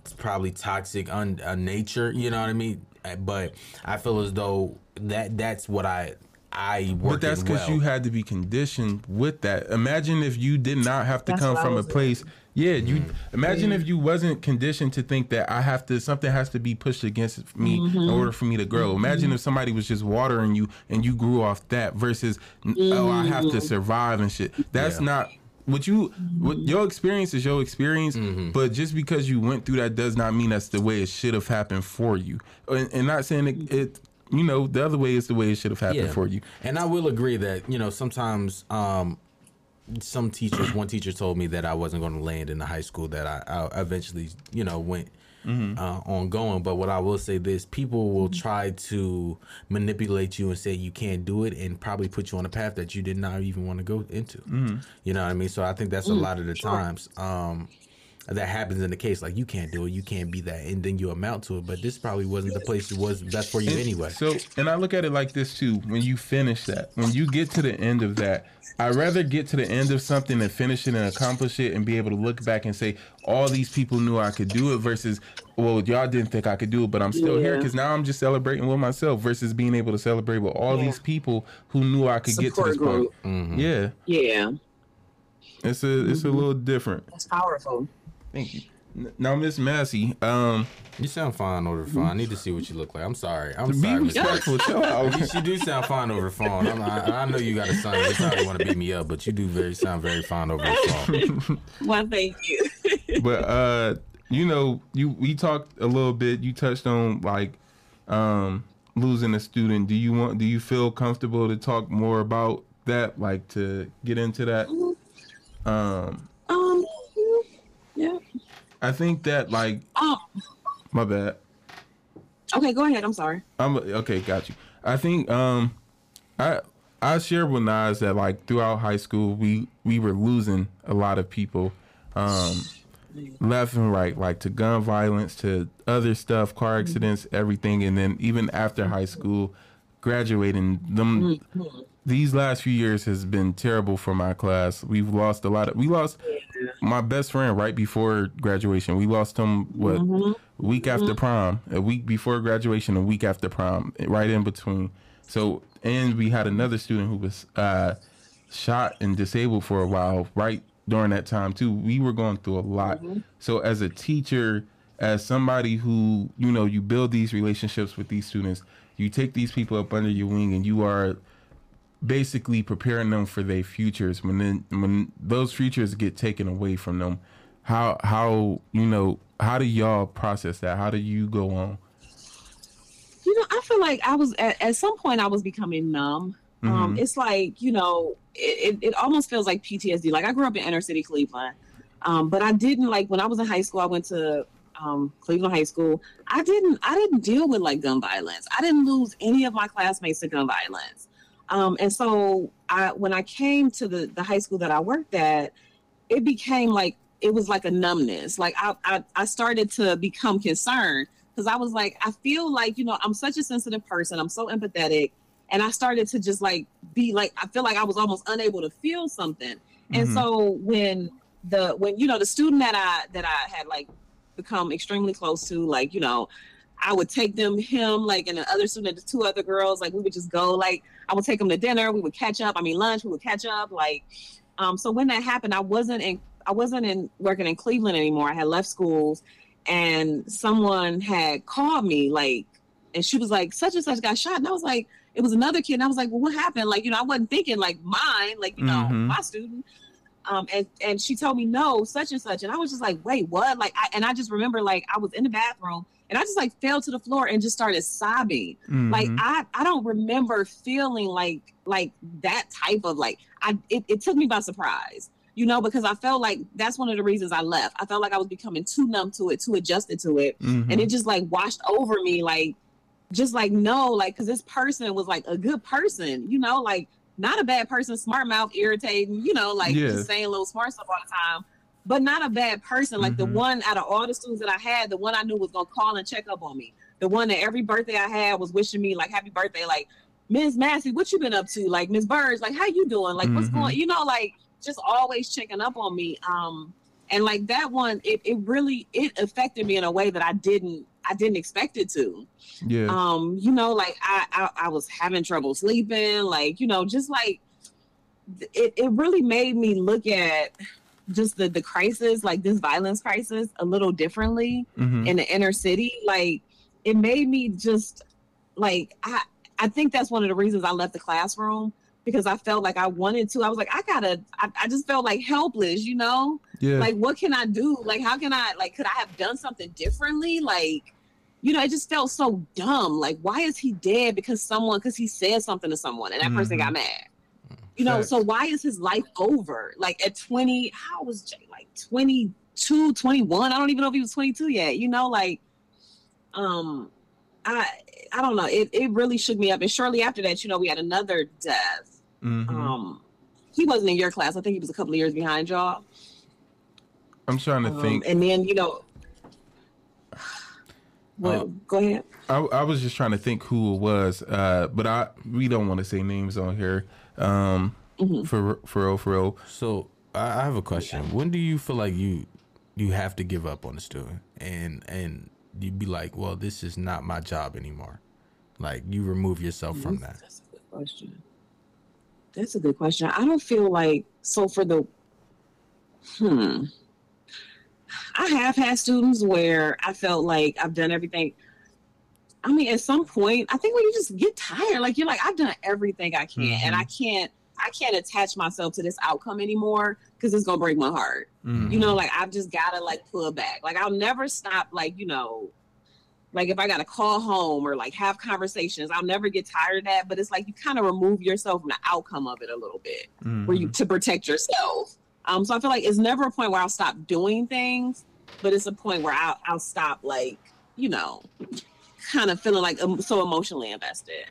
it's probably toxic un, uh, nature. You know what I mean? Uh, But I feel as though that that's what I I work. But that's because well. you had to be conditioned with that. Imagine if you did not have to That's come from a was place. Yeah, you Mm. imagine if you wasn't conditioned to think that I have to something has to be pushed against me Mm-hmm. in order for me to grow. Imagine if somebody was just watering you and you grew off that versus oh I have Mm-hmm. to survive and shit. That's Yeah. not what you what your experience is your experience, Mm-hmm. but just because you went through that does not mean that's the way it should have happened for you. And, and not saying it, it you know the other way is the way it should have happened for you. And I will agree that you know sometimes um, some teachers, one teacher told me that I wasn't going to land in the high school that I, I eventually you know went. Uh, on going, but what I will say this: people will try to manipulate you and say you can't do it, and probably put you on a path that you did not even want to go into. You know what I mean? So I think that's a lot of the times um, that happens in the case. Like you can't do it, you can't be that, and then you amount to it. But this probably wasn't the place it was best for you anyway. So, and I look at it like this too. When you finish that, when you get to the end of that, I'd rather get to the end of something and finish it and accomplish it and be able to look back and say, all these people knew I could do it versus, well, y'all didn't think I could do it, but I'm still here because now I'm just celebrating with myself versus being able to celebrate with all Yeah. these people who knew I could get to Support this point. group. Yeah, Yeah, it's a it's a mm-hmm. little different. that's powerful. Thank you. N- Now, Miss Massey, um, You sound fine over phone. I need to see what you look like. I'm sorry. I'm be sorry. Miss respectful. Chill out. You, you do sound fine over phone. I'm, I, I know you got a son. You probably want to beat me up, but you do very sound very fine over the phone. Well, thank you. but uh you know you we talked a little bit you touched on like um losing a student do you want do you feel comfortable to talk more about that like to get into that um Um, yeah. i think that like Um. my bad Okay, go ahead. I'm sorry. i'm okay got you i think um i i shared with Nas that like throughout high school we we were losing a lot of people um left and right, like to gun violence, to other stuff, car accidents, everything, and then even after high school, graduating, them these last few years has been terrible for my class. We've lost a lot of. We lost my best friend right before graduation. We lost him what mm-hmm. week after mm-hmm. prom, a week before graduation, a week after prom, right in between. So and we had another student who was uh, shot and disabled for a while right during that time too. We were going through a lot. Mm-hmm. So as a teacher, as somebody who, you know, you build these relationships with these students, you take these people up under your wing and you are basically preparing them for their futures when then when those futures get taken away from them how how you know how do y'all process that how do you go on You know, I feel like I was at, at some point I was becoming numb. Um, Mhm. it's like you know, it, it, it almost feels like PTSD. Like I grew up in inner city Cleveland, um, but I didn't like when I was in high school. I went to um, Cleveland High School. I didn't I didn't deal with like gun violence. I didn't lose any of my classmates to gun violence. Um, and so I when I came to the the high school that I worked at, it became like it was like a numbness. Like I I, I started to become concerned because I was like, I feel like, you know, I'm such a sensitive person. I'm so empathetic. And I started to just like be like, I feel like I was almost unable to feel something. And Mhm. so when the when you know the student that I that I had like become extremely close to, like you know, I would take them him like and the other student, the two other girls, like we would just go like I would take them to dinner, we would catch up. I mean lunch, we would catch up. Like, um, so when that happened, I wasn't in I wasn't in working in Cleveland anymore. I had left schools, and someone had called me like, and she was like, such and such got shot, and I was like, it was another kid, and I was like, well, what happened? Like, you know, I wasn't thinking like mine, like you know, Mhm. my student. Um, and and she told me no, such and such, and I was just like, wait, what? Like, I, and I just remember like I was in the bathroom, and I just like fell to the floor and just started sobbing like Mhm. i i don't remember feeling like like that type of like i it, it took me by surprise you know because i felt like that's one of the reasons i left i felt like i was becoming too numb to it too adjusted to it Mhm. and it just like washed over me like just like no like because this person was like a good person you know like not a bad person smart mouth irritating you know like Yeah. just saying little smart stuff all the time but not a bad person like the Mhm. one out of all the students that i had the one i knew was gonna call and check up on me the one that every birthday i had was wishing me like happy birthday like Ms. Massey, what you been up to? Like Ms. Burns, like how you doing? Like what's Mhm. going? You know, like just always checking up on me. Um, and like that one, it, it really it affected me in a way that I didn't I didn't expect it to. yeah. Um, you know, like I, I I was having trouble sleeping, like you know, just like it it really made me look at just the the crisis, like this violence crisis, a little differently Mhm. in the inner city. Like it made me just like I I think that's one of the reasons I left the classroom because I felt like I wanted to. I was like, I gotta I, I just felt like helpless, you know? yeah. Like what can I do? Like how can I like could I have done something differently? Like you know, it just felt so dumb. Like, why is he dead? Because someone, because he said something to someone and that person got mad. You know, so why is his life over? Like at 20, how was Jay like 22, 21? I don't even know if he was 22 yet. You know, like, um, I I don't know. It it really shook me up. And shortly after that, you know, we had another death. Mhm. Um, he wasn't in your class. I think he was a couple of years behind y'all. I'm trying to Um, think. and then you know, well, Uh, go ahead. I, I was just trying to think who it was, uh, but I we don't want to say names on here. Um, Mhm. for for real, for real. So I I have a question. When do you feel like you you have to give up on the student and and you'd be like, well, this is not my job anymore. Like you remove yourself from that. That's a good question. That's a good question. I don't feel like so for the hmm. I have had students where I felt like I've done everything. I mean, at some point, I think when you just get tired, like you're like, I've done everything I can, and I can't, I can't attach myself to this outcome anymore because it's gonna break my heart. Mhm. You know, like I've just gotta like pull back. Like I'll never stop. Like you know, like if I gotta call home or like have conversations, I'll never get tired of that. But it's like you kind of remove yourself from the outcome of it a little bit, where you to protect yourself. Um, so I feel like it's never a point where I'll stop doing things, but it's a point where I'll I'll stop like you know, kind of feeling like um, so emotionally invested.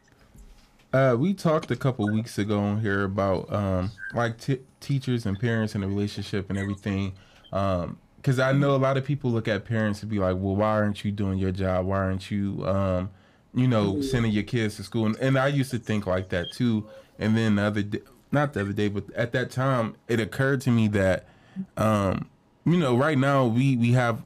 Uh, we talked a couple weeks ago on here about um, like t- teachers and parents and the relationship and everything. Because I know a lot of people look at parents and be like, "Well, why aren't you doing your job? Why aren't you, um, you know, sending your kids to school?" And, and I used to think like that too. And then the other, day, not the other day, but at that time, it occurred to me that, um, you know, right now we we have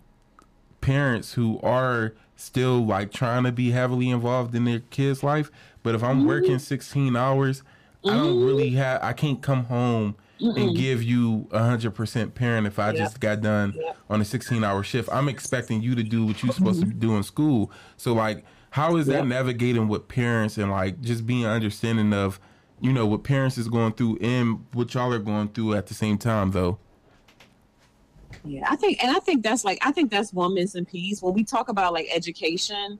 parents who are still like trying to be heavily involved in their kids' life. But if I'm working mm-hmm. 16 hours, I don't mm-hmm. really have, I can't come home and give you hundred percent parent if I just got done on a 16 hour shift. I'm expecting you to do what you're supposed to mm-hmm. do in school. So like, how is that Yep. navigating with parents and like just being understanding of, you know, what parents is going through and what y'all are going through at the same time though? Yeah, I think, and I think that's like, I think that's one missing piece when we talk about like education.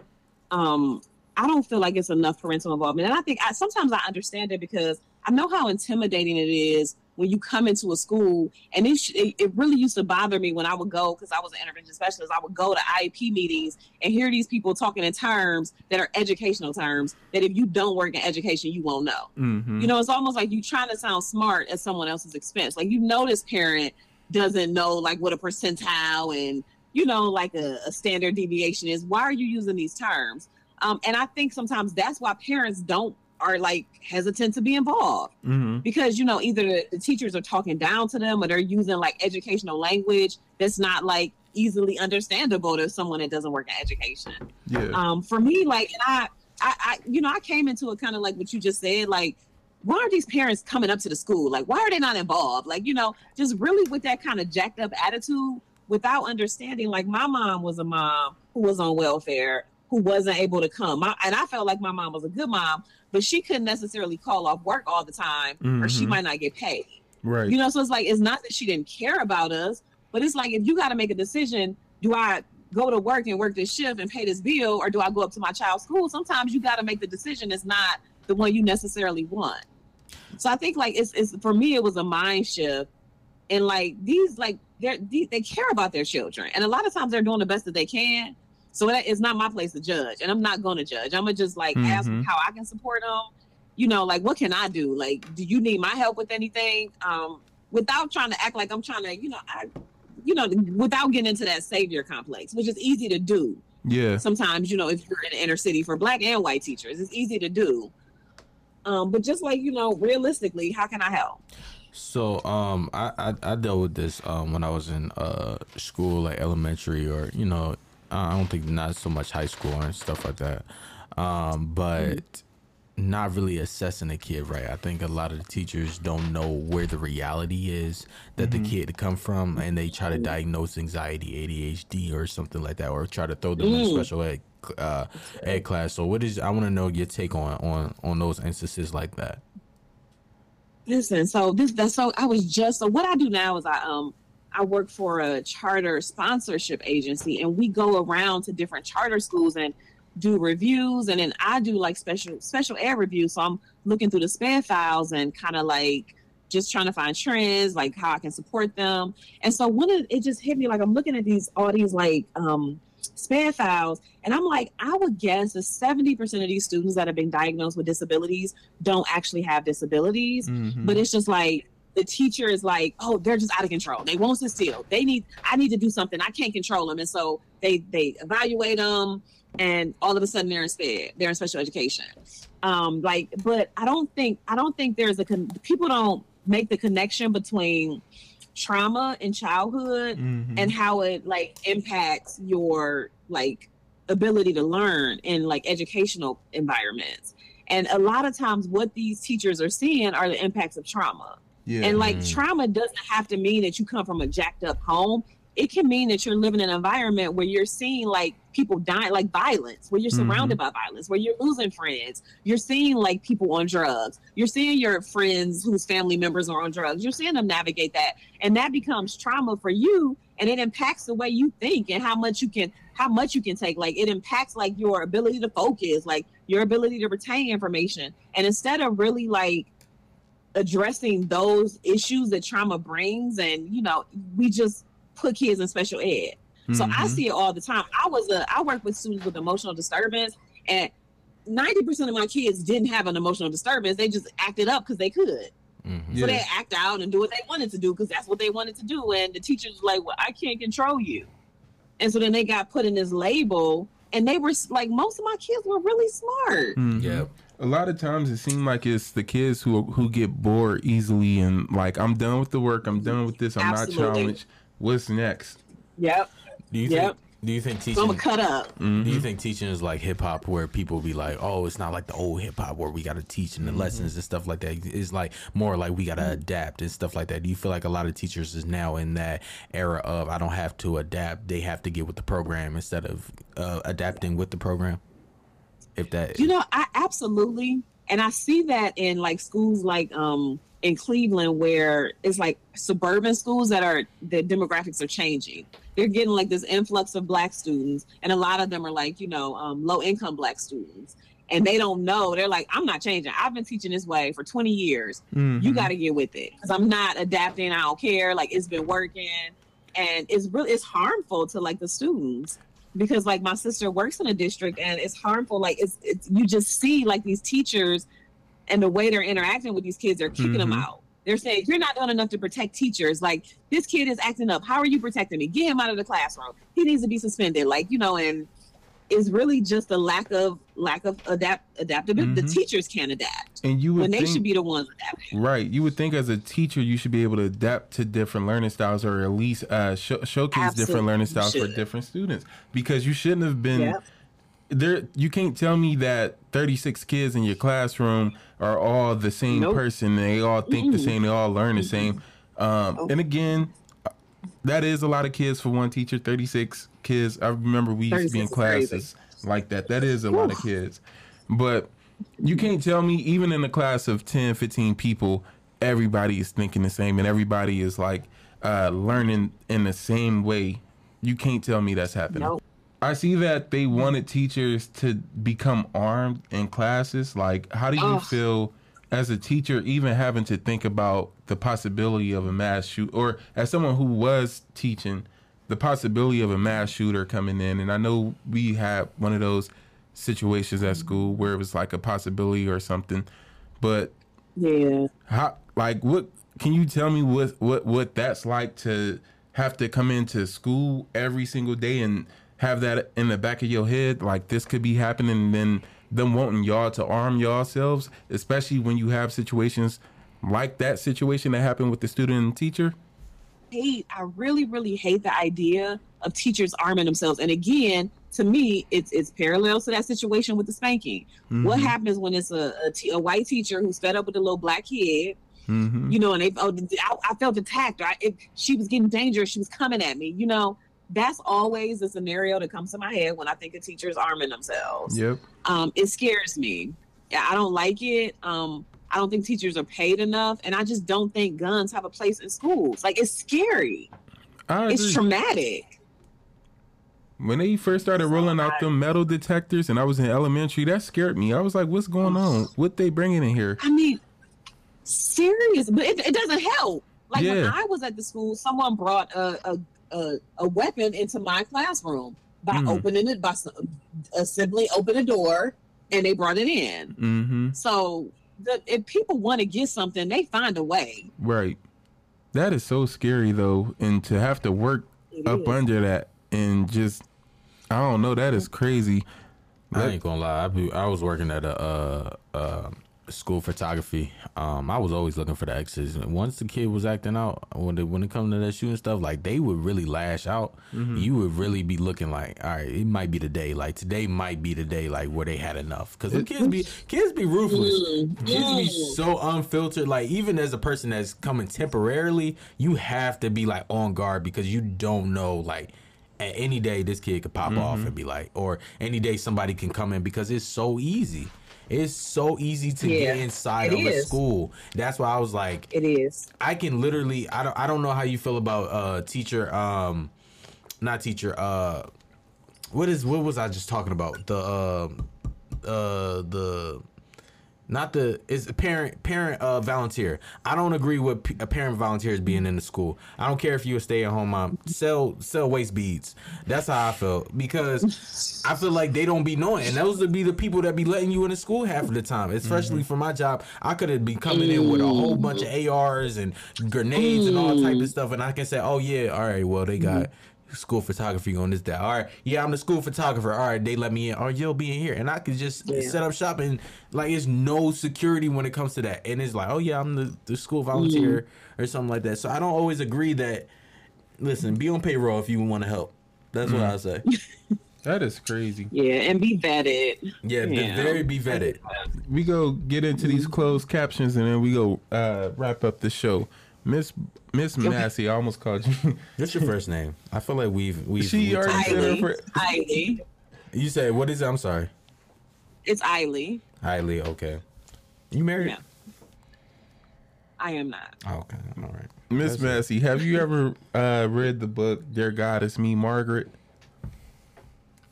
Um, I don't feel like it's enough parental involvement, and I think I, sometimes I understand it because I know how intimidating it is when you come into a school, and it sh- it, it really used to bother me when I would go because I was an intervention specialist. I would go to IEP meetings and hear these people talking in terms that are educational terms that if you don't work in education, you won't know. Mm-hmm. You know, it's almost like you're trying to sound smart at someone else's expense. Like you know, this parent doesn't know like what a percentile and you know like a, a standard deviation is. Why are you using these terms? Um, and I think sometimes that's why parents don't are like hesitant to be involved Mm-hmm. because you know either the, the teachers are talking down to them or they're using like educational language that's not like easily understandable to someone that doesn't work in education Yeah. um for me like and I, I i you know i came into it kind of like what you just said like why are these parents coming up to the school like why are they not involved like you know just really with that kind of jacked up attitude without understanding like my mom was a mom who was on welfare who wasn't able to come my, and i felt like my mom was a good mom but she couldn't necessarily call off work all the time or she Mhm. might not get paid right. you know, so it's like it's not that she didn't care about us, but it's like if you got to make a decision, do I go to work and work this shift and pay this bill, or do I go up to my child's school? Sometimes you got to make the decision. It's not the one you necessarily want. So I think like it's, it's for me, it was a mind shift, and like these like they're they, they care about their children, and a lot of times they're doing the best that they can. So that it's not my place to judge, and I'm not going to judge. I'm gonna just like ask Mhm. how I can support them you know, like what can I do? Like, do you need my help with anything? Um, without trying to act like I'm trying to, you know, I, you know, without getting into that savior complex, which is easy to do. yeah. Sometimes, you know, if you're in the inner city for black and white teachers, it's easy to do. Um, but just like you know, realistically, how can I help? So um I, I I dealt with this um when I was in uh school like elementary or you know I don't think not so much high school and stuff like that. Um but not really assessing a kid right. I think a lot of the teachers don't know where the reality is that the kid come from and they try to diagnose anxiety, ADHD or something like that or try to throw them in Mm. special ed uh ed class. So what is I want to know your take on on on those instances like that. Listen, so this that's so I was just so what I do now is I um I work for a charter sponsorship agency and we go around to different charter schools and do reviews and then I do like special special ed reviews. So I'm looking through the SPED files and kind of like just trying to find trends, like how I can support them. And so one of it just hit me like I'm looking at these all these like um SPED files. And I'm like, I would guess that 70% of these students that have been diagnosed with disabilities don't actually have disabilities. Mhm. but it's just like the teacher is like oh they're just out of control. They won't sit still they need i need to do something. I can't control them. And so they they evaluate them and all of a sudden they're in sped they're in special education. Um like but i don't think i don't think there's a con- people don't make the connection between trauma in childhood Mhm. and how it like impacts your like ability to learn in like educational environments and a lot of times what these teachers are seeing are the impacts of trauma yeah. and like Mm. trauma doesn't have to mean that you come from a jacked up home it can mean that you're living in an environment where you're seeing like people dying like violence where you're Mm-hmm. surrounded by violence where you're losing friends you're seeing like people on drugs you're seeing your friends whose family members are on drugs you're seeing them navigate that and that becomes trauma for you and it impacts the way you think and how much you can how much you can take like it impacts like your ability to focus like your ability to retain information and instead of really like addressing those issues that trauma brings and you know we just put kids in special ed so i Mhm. see it all the time i was a i work with students with emotional disturbance and 90% of my kids didn't have an emotional disturbance they just acted up because they could Mhm. so Yeah. they act out and do what they wanted to do because that's what they wanted to do. And the teacher's like, well, I can't control you. And so then they got put in this label. And they were like, most of my kids were really smart. Mhm. Yeah. A lot of times it seems like it's the kids who who get bored easily and like I'm done with the work, I'm done with this, I'm Absolutely. not challenged. What's next? Yep. Do you Yep. think? Do you think So I'm teaching? going to cut up. Do you think teaching is like hip hop, where people be like, "Oh, it's not like the old hip hop where we got to teach and the lessons and stuff like that." It's like more like we got to adapt and stuff like that. Do you feel like a lot of teachers is now in that era of I don't have to adapt; they have to get with the program instead of uh, adapting with the program? If that, You know, I absolutely. And I see that in like schools like um in Cleveland where it's like suburban schools that are the demographics are changing. They're getting like this influx of black students and a lot of them are like, you know, um, low income black students. And they don't know. They're like, I'm not changing. I've been teaching this way for 20 years. You Mhm. got to get with it because I'm not adapting. I don't care. Like it's been working, and it's really it's harmful to like the students because like my sister works in a district and it's harmful. Like it's it's you just see like these teachers and the way they're interacting with these kids, they're kicking them Mhm. out. They're saying you're not doing enough to protect teachers. Like this kid is acting up. How are you protecting me? Get him out of the classroom. He needs to be suspended. Like you know, and it's really just a lack of lack of adapt adaptability. The Mhm. teachers can't adapt And you would when they should be the ones adapting. right. You would think as a teacher you should be able to adapt to different learning styles, or at least uh, show, showcase different learning styles for different students. Because you shouldn't have been Yep. There. You can't tell me that 36 kids in your classroom are all the same Nope. person. They all think the same. They all learn the same. Um, and again, that is a lot of kids for one teacher. 36 kids. I remember we used to be in 36 crazy. classes like that. That is a lot of kids. But you can't tell me, even in a class of 10, 15 people, everybody is thinking the same and everybody is like uh, learning in the same way. You can't tell me that's happening. Nope. I see that they wanted teachers to become armed in classes. Like, how do you feel as a teacher, even having to think about the possibility of a mass shoot, or as someone who was teaching, the possibility of a mass shooter coming in? And I know we had one of those situations at school where it was like a possibility or something, but Yeah. how like what can you tell me what what what that's like to have to come into school every single day and have that in the back of your head like this could be happening and then them wanting y'all to arm yourselves especially when you have situations like that situation that happened with the student and teacher hate I really, really hate the idea of teachers arming themselves. And again, to me, it's it's parallel to that situation with the spanking. What Mhm. happens when it's a, a, white teacher who's fed up with a little black kid, Mhm. you know, and they oh, I, I felt attacked. Or I, it, she was getting dangerous. She was coming at me. You know, that's always the scenario that comes to my head when I think of teachers arming themselves. yep Um, it scares me. Yeah, I don't like it. Um, I don't think teachers are paid enough, and I just don't think guns have a place in schools. Like it's scary. It's traumatic. when they first started rolling out them metal detectors and I was in elementary that scared me I was like what's going on what they bringing in here I mean, serious, but it, it doesn't help. Like when I was at the school, someone brought a a, a, a weapon into my classroom by Mm. opening it by some, uh, simply open a door and they brought it in. mm-hmm So the, if people want to get something, they find a way. Right. That is so scary though, and to have to work It up is. under that and just I don't know, that is crazy. I ain't gonna lie. I, be, I was working at a uh, uh, school photography. Um, I was always looking for the exes. And once the kid was acting out, when they, when it comes to that shooting stuff, like they would really lash out. You would really be looking like, all right, it might be the day. Like today might be the day, like where they had enough. Because the kids be kids be ruthless. Kids be so unfiltered. Like even as a person that's coming temporarily, you have to be like on guard because you don't know like at any day this kid could pop off and be like, or any day somebody can come in because it's so easy. It's so easy to get inside of a school. That's why I was like, It is. I can literally. I don't. I don't know how you feel about uh teacher. Um, not teacher. Uh, what is what was I just talking about? The um, uh, the not the is a parent parent uh volunteer. I don't agree with p- a parent volunteers being in the school. I don't care if you're a stay at home mom. Sell sell waist beads. That's how I felt because I feel like they don't be knowing, and those would be the people that be letting you in the school half of the time. Especially mm-hmm. for my job, I could have been coming in with a whole bunch of ARs and grenades and all type of mm. stuff, and I can say, oh yeah, all right, well they got mm-hmm. School photography on this day. All right, yeah, I'm the school photographer. All right, they let me in. Or you'll be in here, and I could just Yeah. set up shop and like it's no security when it comes to that. And it's like, oh yeah, I'm the, the school mm. volunteer or something like that. So I don't always agree that. Listen, be on payroll if you want to help. That's what mm. I say. That is crazy. Yeah, and be vetted. Yeah, be Yeah. very be vetted. We go get into these mm-hmm. closed captions and then we go uh wrap up the show. Miss Miss Massey, I almost called you. What's your first name? I feel like we've we've. She we already said her Eiley. fir- You said what is it? I'm sorry. It's Eiley. Hi, Lee. Okay. You married? Yeah. I am not. Oh, okay. All right. Miss Massey, have you ever uh read the book Dear God It's Me, Margaret?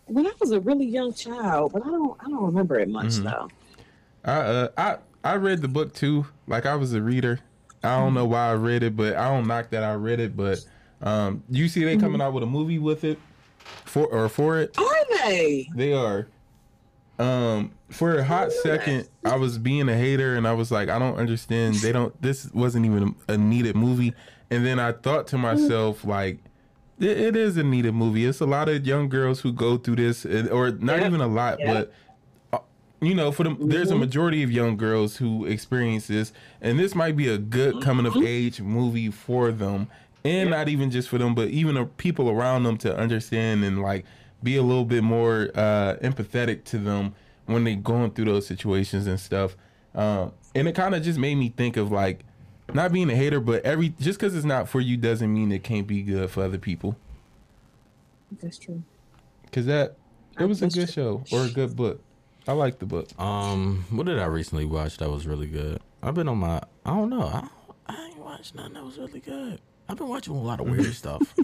When I was a really young child, but I don't I don't remember it much Mhm. though. I uh I I read the book too. Like I was a reader. I don't know why I read it, but I don't knock that I read it. But um, you see they coming out with a movie with it for or for it. Are they? They are. Um, for a hot second, I was being a hater, and I was like, I don't understand. They don't. This wasn't even a, needed movie. And then I thought to myself, like, it, it is a needed movie. It's a lot of young girls who go through this, or not Yep. even a lot, Yep. but you know, for them, there's Mm-hmm. a majority of young girls who experience this, and this might be a good coming Mm-hmm. of age movie for them, and not even just for them, but even the people around them to understand and like be a little bit more uh, empathetic to them when they're going through those situations and stuff. Um, and it kind of just made me think of like not being a hater, but every just because it's not for you doesn't mean it can't be good for other people. That's true. Cause that it was a good show or a good book. I like the book. Um, what did I recently watch that was really good? I've been on my. I don't know. I, I ain't watched nothing that was really good. I've been watching a lot of weird stuff.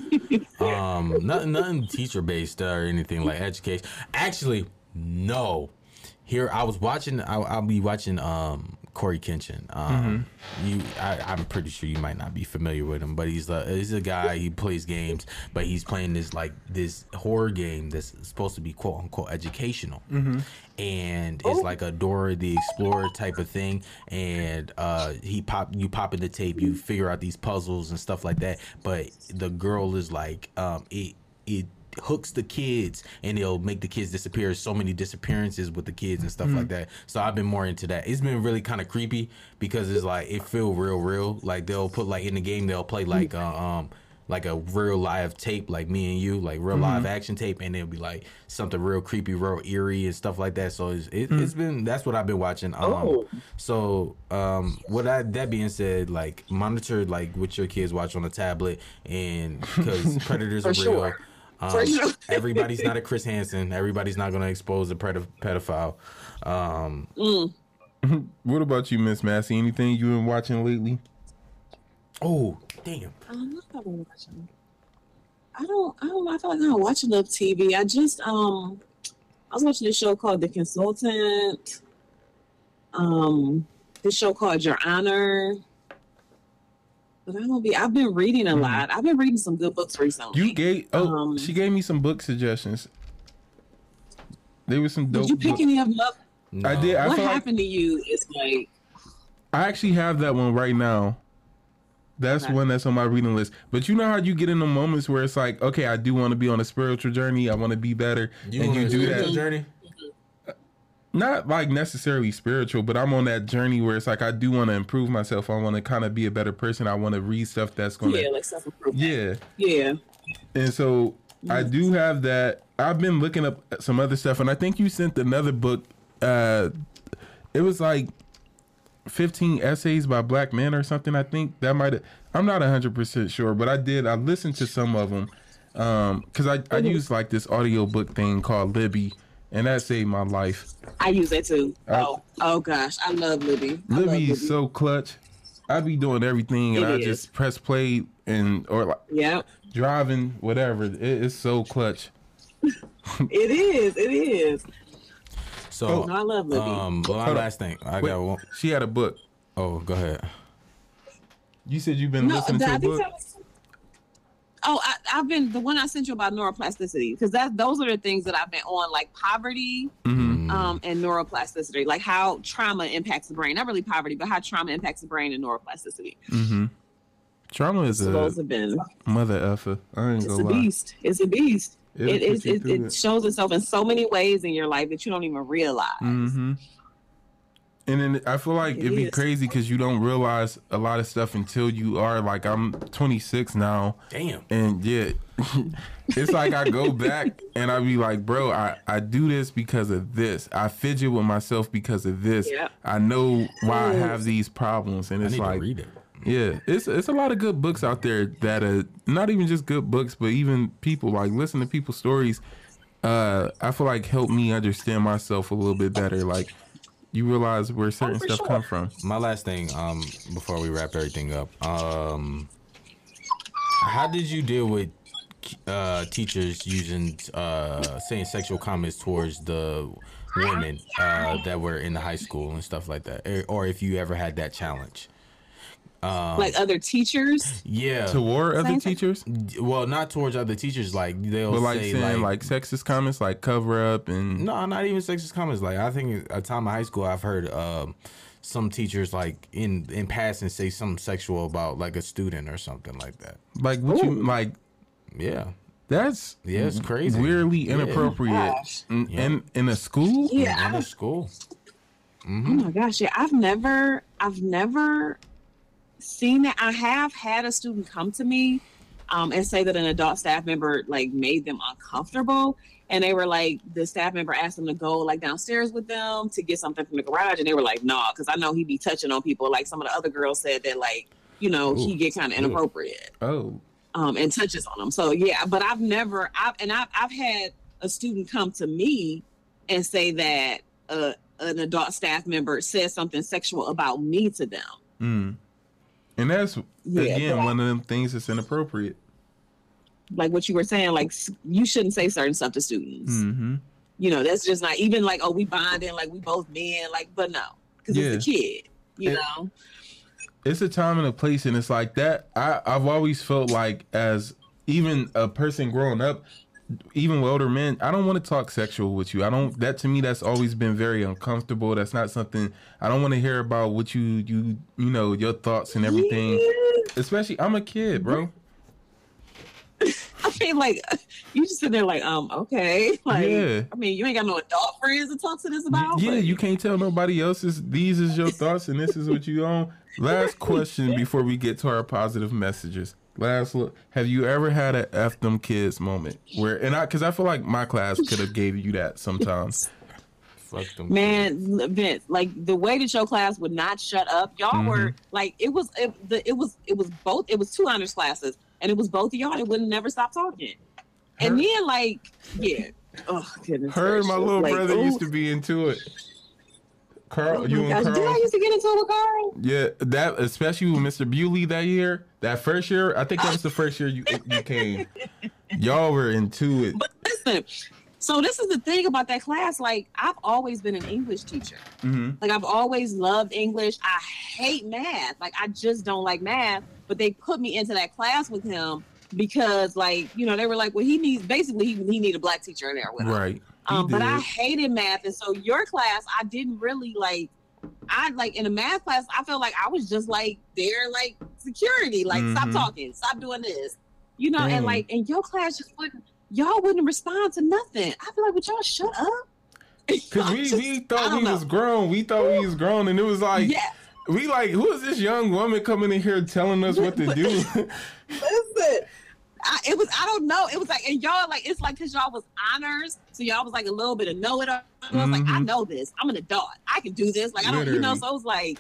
Um, nothing, nothing teacher based or anything like education. Actually, no. Here, I was watching. I, I'll be watching. Um, Cory Kenshin. Um, you, I, I'm pretty sure you might not be familiar with him, but he's a he's a guy. He plays games, but he's playing this like this horror game that's supposed to be quote unquote educational, and it's like a Dora the Explorer type of thing. And uh, he pop you pop in the tape, you figure out these puzzles and stuff like that. But the girl is like, um, it it hooks the kids and it'll make the kids disappear. So many disappearances with the kids and stuff like that. So i've been more into that. It's been really kind of creepy because it's like it feel real real. Like they'll put like in the game they'll play like uh, um like a real live tape like me and you like real live action tape and it'll be like something real creepy real eerie and stuff like that so it's, it, it's been that's what i've been watching um Oh. so um what I, that being said like monitor like what your kids watch on a tablet and because predators For are real sure. um, sure. everybody's not a Chris Hansen. Everybody's not going to expose a ped- pedophile. Um, What about you, Miss Massey? Anything you've been watching lately? Oh, damn. Um, what have I been watching? I don't. I don't. I feel like I don't watch enough TV. I just um, I was watching this show called The Consultant. Um, this show called Your Honor. But I don't be. I've been reading a lot. I've been reading some good books recently. You gave oh Um, she gave me some book suggestions. There was some dope. Did you pick book- any of them up? I did. I what feel like happened to you is like I actually have that one right now. That's Okay. one that's on my reading list. But you know how you get in the moments where it's like, okay, I do want to be on a spiritual journey. I want to be better, and you on a do spiritual that. journey? Not like necessarily spiritual, but I'm on that journey where it's like I do want to improve myself. I want to kind of be a better person. I want to read stuff that's gonna, yeah, like self improvement. yeah. Yeah. And so I do have that. I've been looking up some other stuff, and I think you sent another book. Uh, it was like 15 essays by black men or something. I think that might. I'm not 100 percent sure, but I did. I listened to some of them because I I use like this audiobook thing called Libby, and that saved my life. I use that too. Uh, oh, oh gosh, I love Libby. I love Libby is so clutch. I be doing everything, and It I is. just press play and or like yeah driving, whatever. It, it's so clutch. it is. It is. So, No, I love Libby. um, well, my last thing. I Wait, got one. she had a book. Oh, go ahead. You said you've been no, listening to I a book. was. Oh, I, I've been the one I sent you about neuroplasticity because that those are the things that I've been on, like poverty Mm-hmm. um, and neuroplasticity, like how trauma impacts the brain. Not really poverty, but how trauma impacts the brain and neuroplasticity. Mm-hmm. Trauma is So those a have been. mother effer. I ain't It's gonna a lie. beast. It's a beast. It'll It it, it, it shows itself in so many ways in your life that you don't even realize. Mm-hmm. And then I feel like It it'd be crazy because you don't realize a lot of stuff until you are like I'm 26 now, Damn. and yeah, it's like I go back and I be like, bro, I I do this because of this. I fidget with myself because of this. Yeah. I know why I have these problems, and I it's need like to read it. Yeah, it's it's a lot of good books out there that are not even just good books, but even people like listen to people's stories. Uh, I feel like help me understand myself a little bit better. Like you realize where certain for stuff sure. come from. My last thing, um, before we wrap everything up, um, how did you deal with uh, teachers using uh, saying sexual comments towards the women uh, that were in the high school and stuff like that, or, or if you ever had that challenge? Like other teachers. Yeah. Toward other Same thing. teachers, well, not towards other teachers. Like they'll but like say saying like, like, sexist comments, like cover up and no, not even sexist comments. Like I think at a time of high school, I've heard um, some teachers like in in passing say something sexual about like a student or something like that. like what you like. Yeah. That's Yeah, it's crazy. weirdly inappropriate. Gosh. In, in in a school? Yeah. In the school. Oh my gosh, yeah. I've never I've never seen that. I have had a student come to me um, and say that an adult staff member like made them uncomfortable. And they were like, the staff member asked them to go like downstairs with them to get something from the garage, and they were like, "Nah," because I know he'd be touching on people. Like some of the other girls said that, like, you know, he get kind of inappropriate Oh. um, and touches on them. So yeah, but I've never, I've and I've, I've had a student come to me and say that uh, an adult staff member said something sexual about me to them. Mm. And that's Yeah, again one of them things that's inappropriate. Like what you were saying, like you shouldn't say certain stuff to students. Mm-hmm. You know, that's just not even like oh we bonding, like we both men, like but no, because it's a kid. You And- know, It's a time and a place, and it's like that. I I've always felt like as even a person growing up, even with older men, I don't want to talk sexual with you. I don't. That to me, that's always been very uncomfortable. That's not something I don't want to hear about. What you you you know your thoughts and everything. Especially, I'm a kid, bro. I mean, like you just sit there like um okay, like Yeah. I mean you ain't got no adult friends to talk to this about. Yeah, but- you can't tell nobody else's. These is your thoughts, and this is what you own. Last question before we get to our positive messages. Last look. Have you ever had a f them kids moment where and I because I feel like my class could have gave you that sometimes. Fuck them. Man, Vince, like the way that your class would not shut up, y'all Mm-hmm. were like it was it, the, it was it was both it was two honors classes and it was both of y'all that wouldn't never stop talking. And then like yeah, oh goodness. Her and my little Like, brother ooh, used to be into it. Carl, oh you and gosh, Did I used to get into it with Carl? Yeah, that especially with Mr. Bewley that year. That first year, I think that was the first year you you came. Y'all were into it. But listen, so this is the thing about that class. Like I've always been an English teacher. hmm Like I've always loved English. I hate math. Like I just don't like math. But they put me into that class with him because, like, you know, they were like, well, he needs basically he, he need a black teacher in there with him. Right. Um, but I hated math, and so your class, I didn't really like. I like in a math class, I felt like I was just like there, like security, like stop Mhm. talking, stop doing this, you know, Dang. and like in your class just wouldn't y'all wouldn't respond to nothing. I feel like would y'all shut up? Cause we, just- we thought we was grown. We thought we was grown, and it was like yeah, we like who is this young woman coming in here telling us what to do? listen. I, it was I don't know. It was like and y'all like it's like because y'all was honors, so y'all was like a little bit of know it all. I was like, I Mhm. know this. I'm an adult. I can do this. Like I don't, you know. So I was like,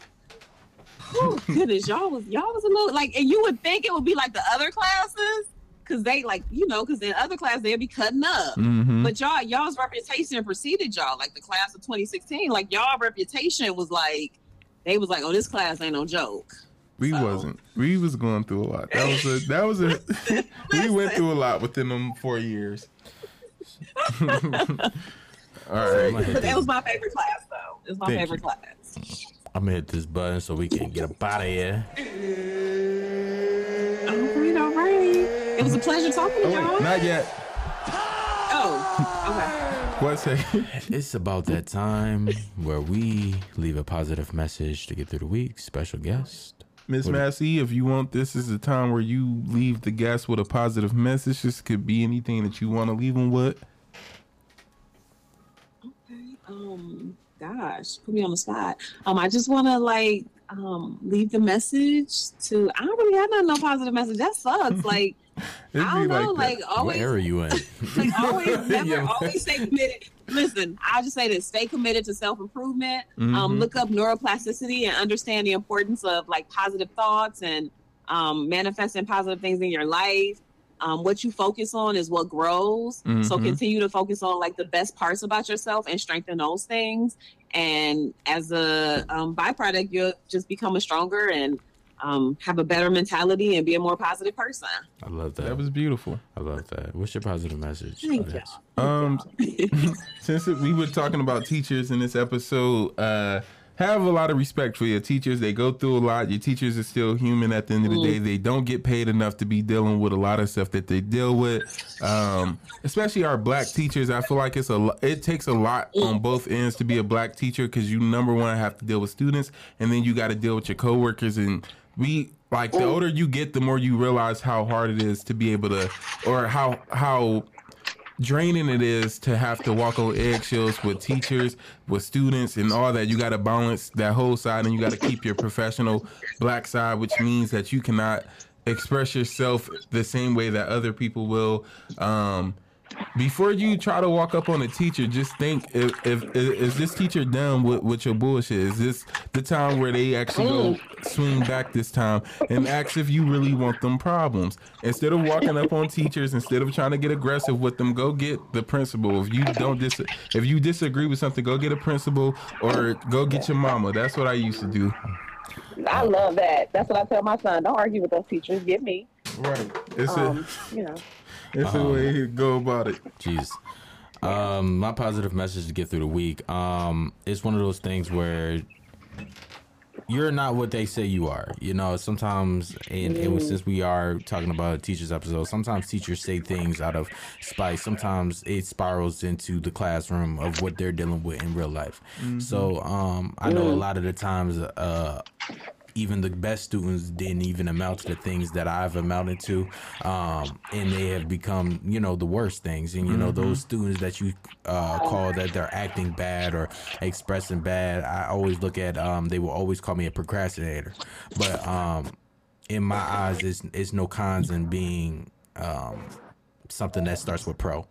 oh goodness, y'all was y'all was a little like, and you would think it would be like the other classes because they like you know because in other classes they'd be cutting up. hmm But y'all, y'all's reputation preceded y'all. Like the class of 2016, like y'all reputation was like, they was like, oh, this class ain't no joke. We So- wasn't. We was going through a lot. That was a. That was a. we went through a lot within them four years. All right. But that was my favorite class, though. It was my Thank favorite you. class. I'm gonna hit this button so we can get up out of here. All right, all right. It was a pleasure talking to Oh, y'all. not yet. Oh, okay. What say? It's about that time where we leave a positive message to get through the week. Special guest. Miss Massey, if you want, this is the time where you leave the guest with a positive message. This could be anything that you want to leave them with. Okay. Um, gosh, put me on the spot. Um, I just want to like um leave the message to. I don't really have no, no positive message. That sucks. Like I don't know. Like What always, era you in? like always, never, always stay committed. Listen, I'll just say this: stay committed to self improvement. Um, Mhm. look up neuroplasticity and understand the importance of like positive thoughts and um, manifesting positive things in your life. Um, what you focus on is what grows. So Mhm. continue to focus on like the best parts about yourself and strengthen those things. And as a um, byproduct, you'll just become a stronger and um, have a better mentality and be a more positive person. I love that. That was beautiful. I love that. What's your positive message? Thank you. yes. Um, since we were talking about teachers in this episode, uh, have a lot of respect for your teachers. They go through a lot. Your teachers are still human at the end of the mm. day. They don't get paid enough to be dealing with a lot of stuff that they deal with. Um, especially our black teachers. I feel like it's a it takes a lot mm. on both ends to be a black teacher because you number one have to deal with students and then you got to deal with your coworkers and we like the mm. older you get, the more you realize how hard it is to be able to, or how how draining it is to have to walk on eggshells with teachers, with students, and all that. You got to balance that whole side, and you got to keep your professional black side, which means that you cannot express yourself the same way that other people will. Um, before you try to walk up on a teacher, just think if, if, if is this teacher done with, with your bullshit? Is this the time where they actually go swing back this time and ask if you really want them problems? Instead of walking up on teachers, instead of trying to get aggressive with them, go get the principal. If you don't dis if you disagree with something, go get a principal or go get your mama. That's what I used to do. I love that. That's what I tell my son. Don't argue with those teachers. Get me. Right. It's Um, you know. A it's a way to go about it. Jeez. Um, my positive message to get through the week. Um, it's one of those things where you're not what they say you are. You know, sometimes, and, and since we are talking about a teacher's episode, sometimes teachers say things out of spite. Sometimes it spirals into the classroom of what they're dealing with in real life. So, um, I know a lot of the times, uh, even the best students didn't even amount to the things that I've amounted to, um, and they have become, you know, the worst things. And you know, those students that you uh, call that they're acting bad or expressing bad, I always look at. Um, they will always call me a procrastinator, but um, in my eyes, it's it's no cons in being um, something that starts with pro.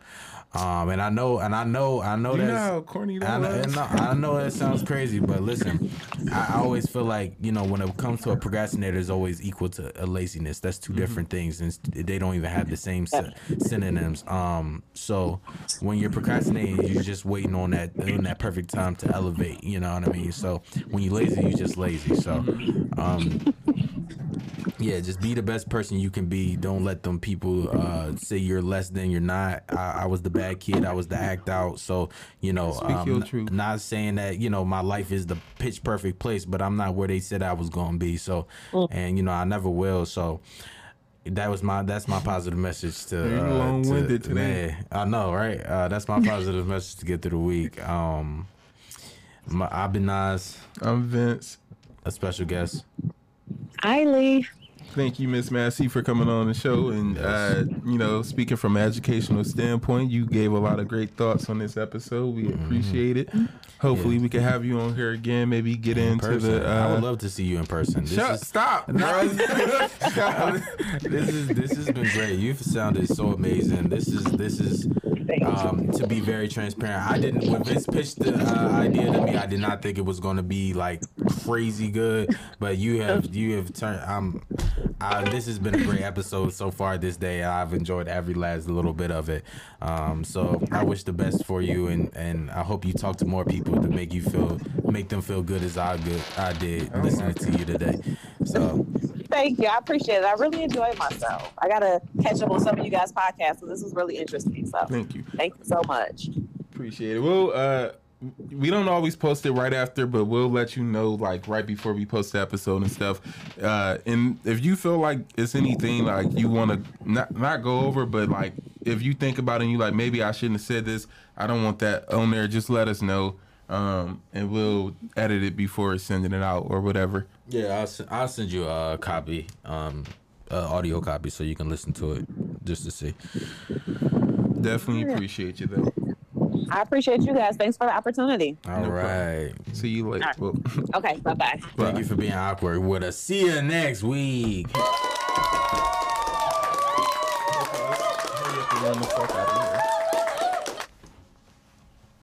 Um, and I know, and I know, I know You know that's how corny that I know, and I know that sounds crazy, but listen, I I always feel like you know when it comes to a procrastinator, is always equal to a laziness. That's 2 different things, and they don't even have the same sy- synonyms. Um, so when you're procrastinating, you're just waiting on that on that perfect time to elevate. You know what I mean? So when you're lazy, you're just lazy. So, um, yeah, just be the best person you can be. Don't let them people uh, say you're less than you're not. I, I was the bad kid. I was the act out. So you know, Speak um, your n- not saying that you know my life is the pitch perfect place, but I'm not where they said I was going to be. So, and you know, I never will. So. That was my that's my positive message to, You're uh, long-winded to today. man, I know, right? Uh, that's my positive message to get through the week. Um, my, I've been Nas, I'm Vince. a special guest. Eiley. Thank you, Miss Massey, for coming on the show. And uh, you know, speaking from an educational standpoint, you gave a lot of great thoughts on this episode. We Mm-hmm. appreciate it. Hopefully, we can have you on here again. Maybe get into person. the. I Uh, would love to see you in person. This shut, is, stop, bro. this is this has been great. You've sounded so amazing. This is this is Thank you. Um, to be very transparent. I didn't when Vince pitched the uh, idea to me. I did not think it was going to be like crazy good, but you have you have turned. Um, uh, this has been a great episode so far this day. I've enjoyed every last little bit of it. Um, so I wish the best for you, and and I hope you talk to more people to make you feel make them feel good as I good I did listening to you today. So Thank you. I appreciate it. I really enjoyed myself. I gotta catch up on some of you guys' podcasts, so this was really interesting. So Thank you. thank you so much. Appreciate it. Well, uh, we don't always post it right after, but we'll let you know like right before we post the episode and stuff. Uh, and if you feel like it's anything like you want to not not go over, but like if you think about it and you like maybe I shouldn't have said this, I don't want that on there. Just let us know, um, and we'll edit it before sending it out or whatever. Yeah, I'll, s- I'll send you a copy, um, a audio copy, so you can listen to it just to see. Definitely appreciate you though. I appreciate you guys. Thanks for the opportunity. All No right. See you later. Well, Okay, bye bye. Thank you for being awkward with us. See you next week.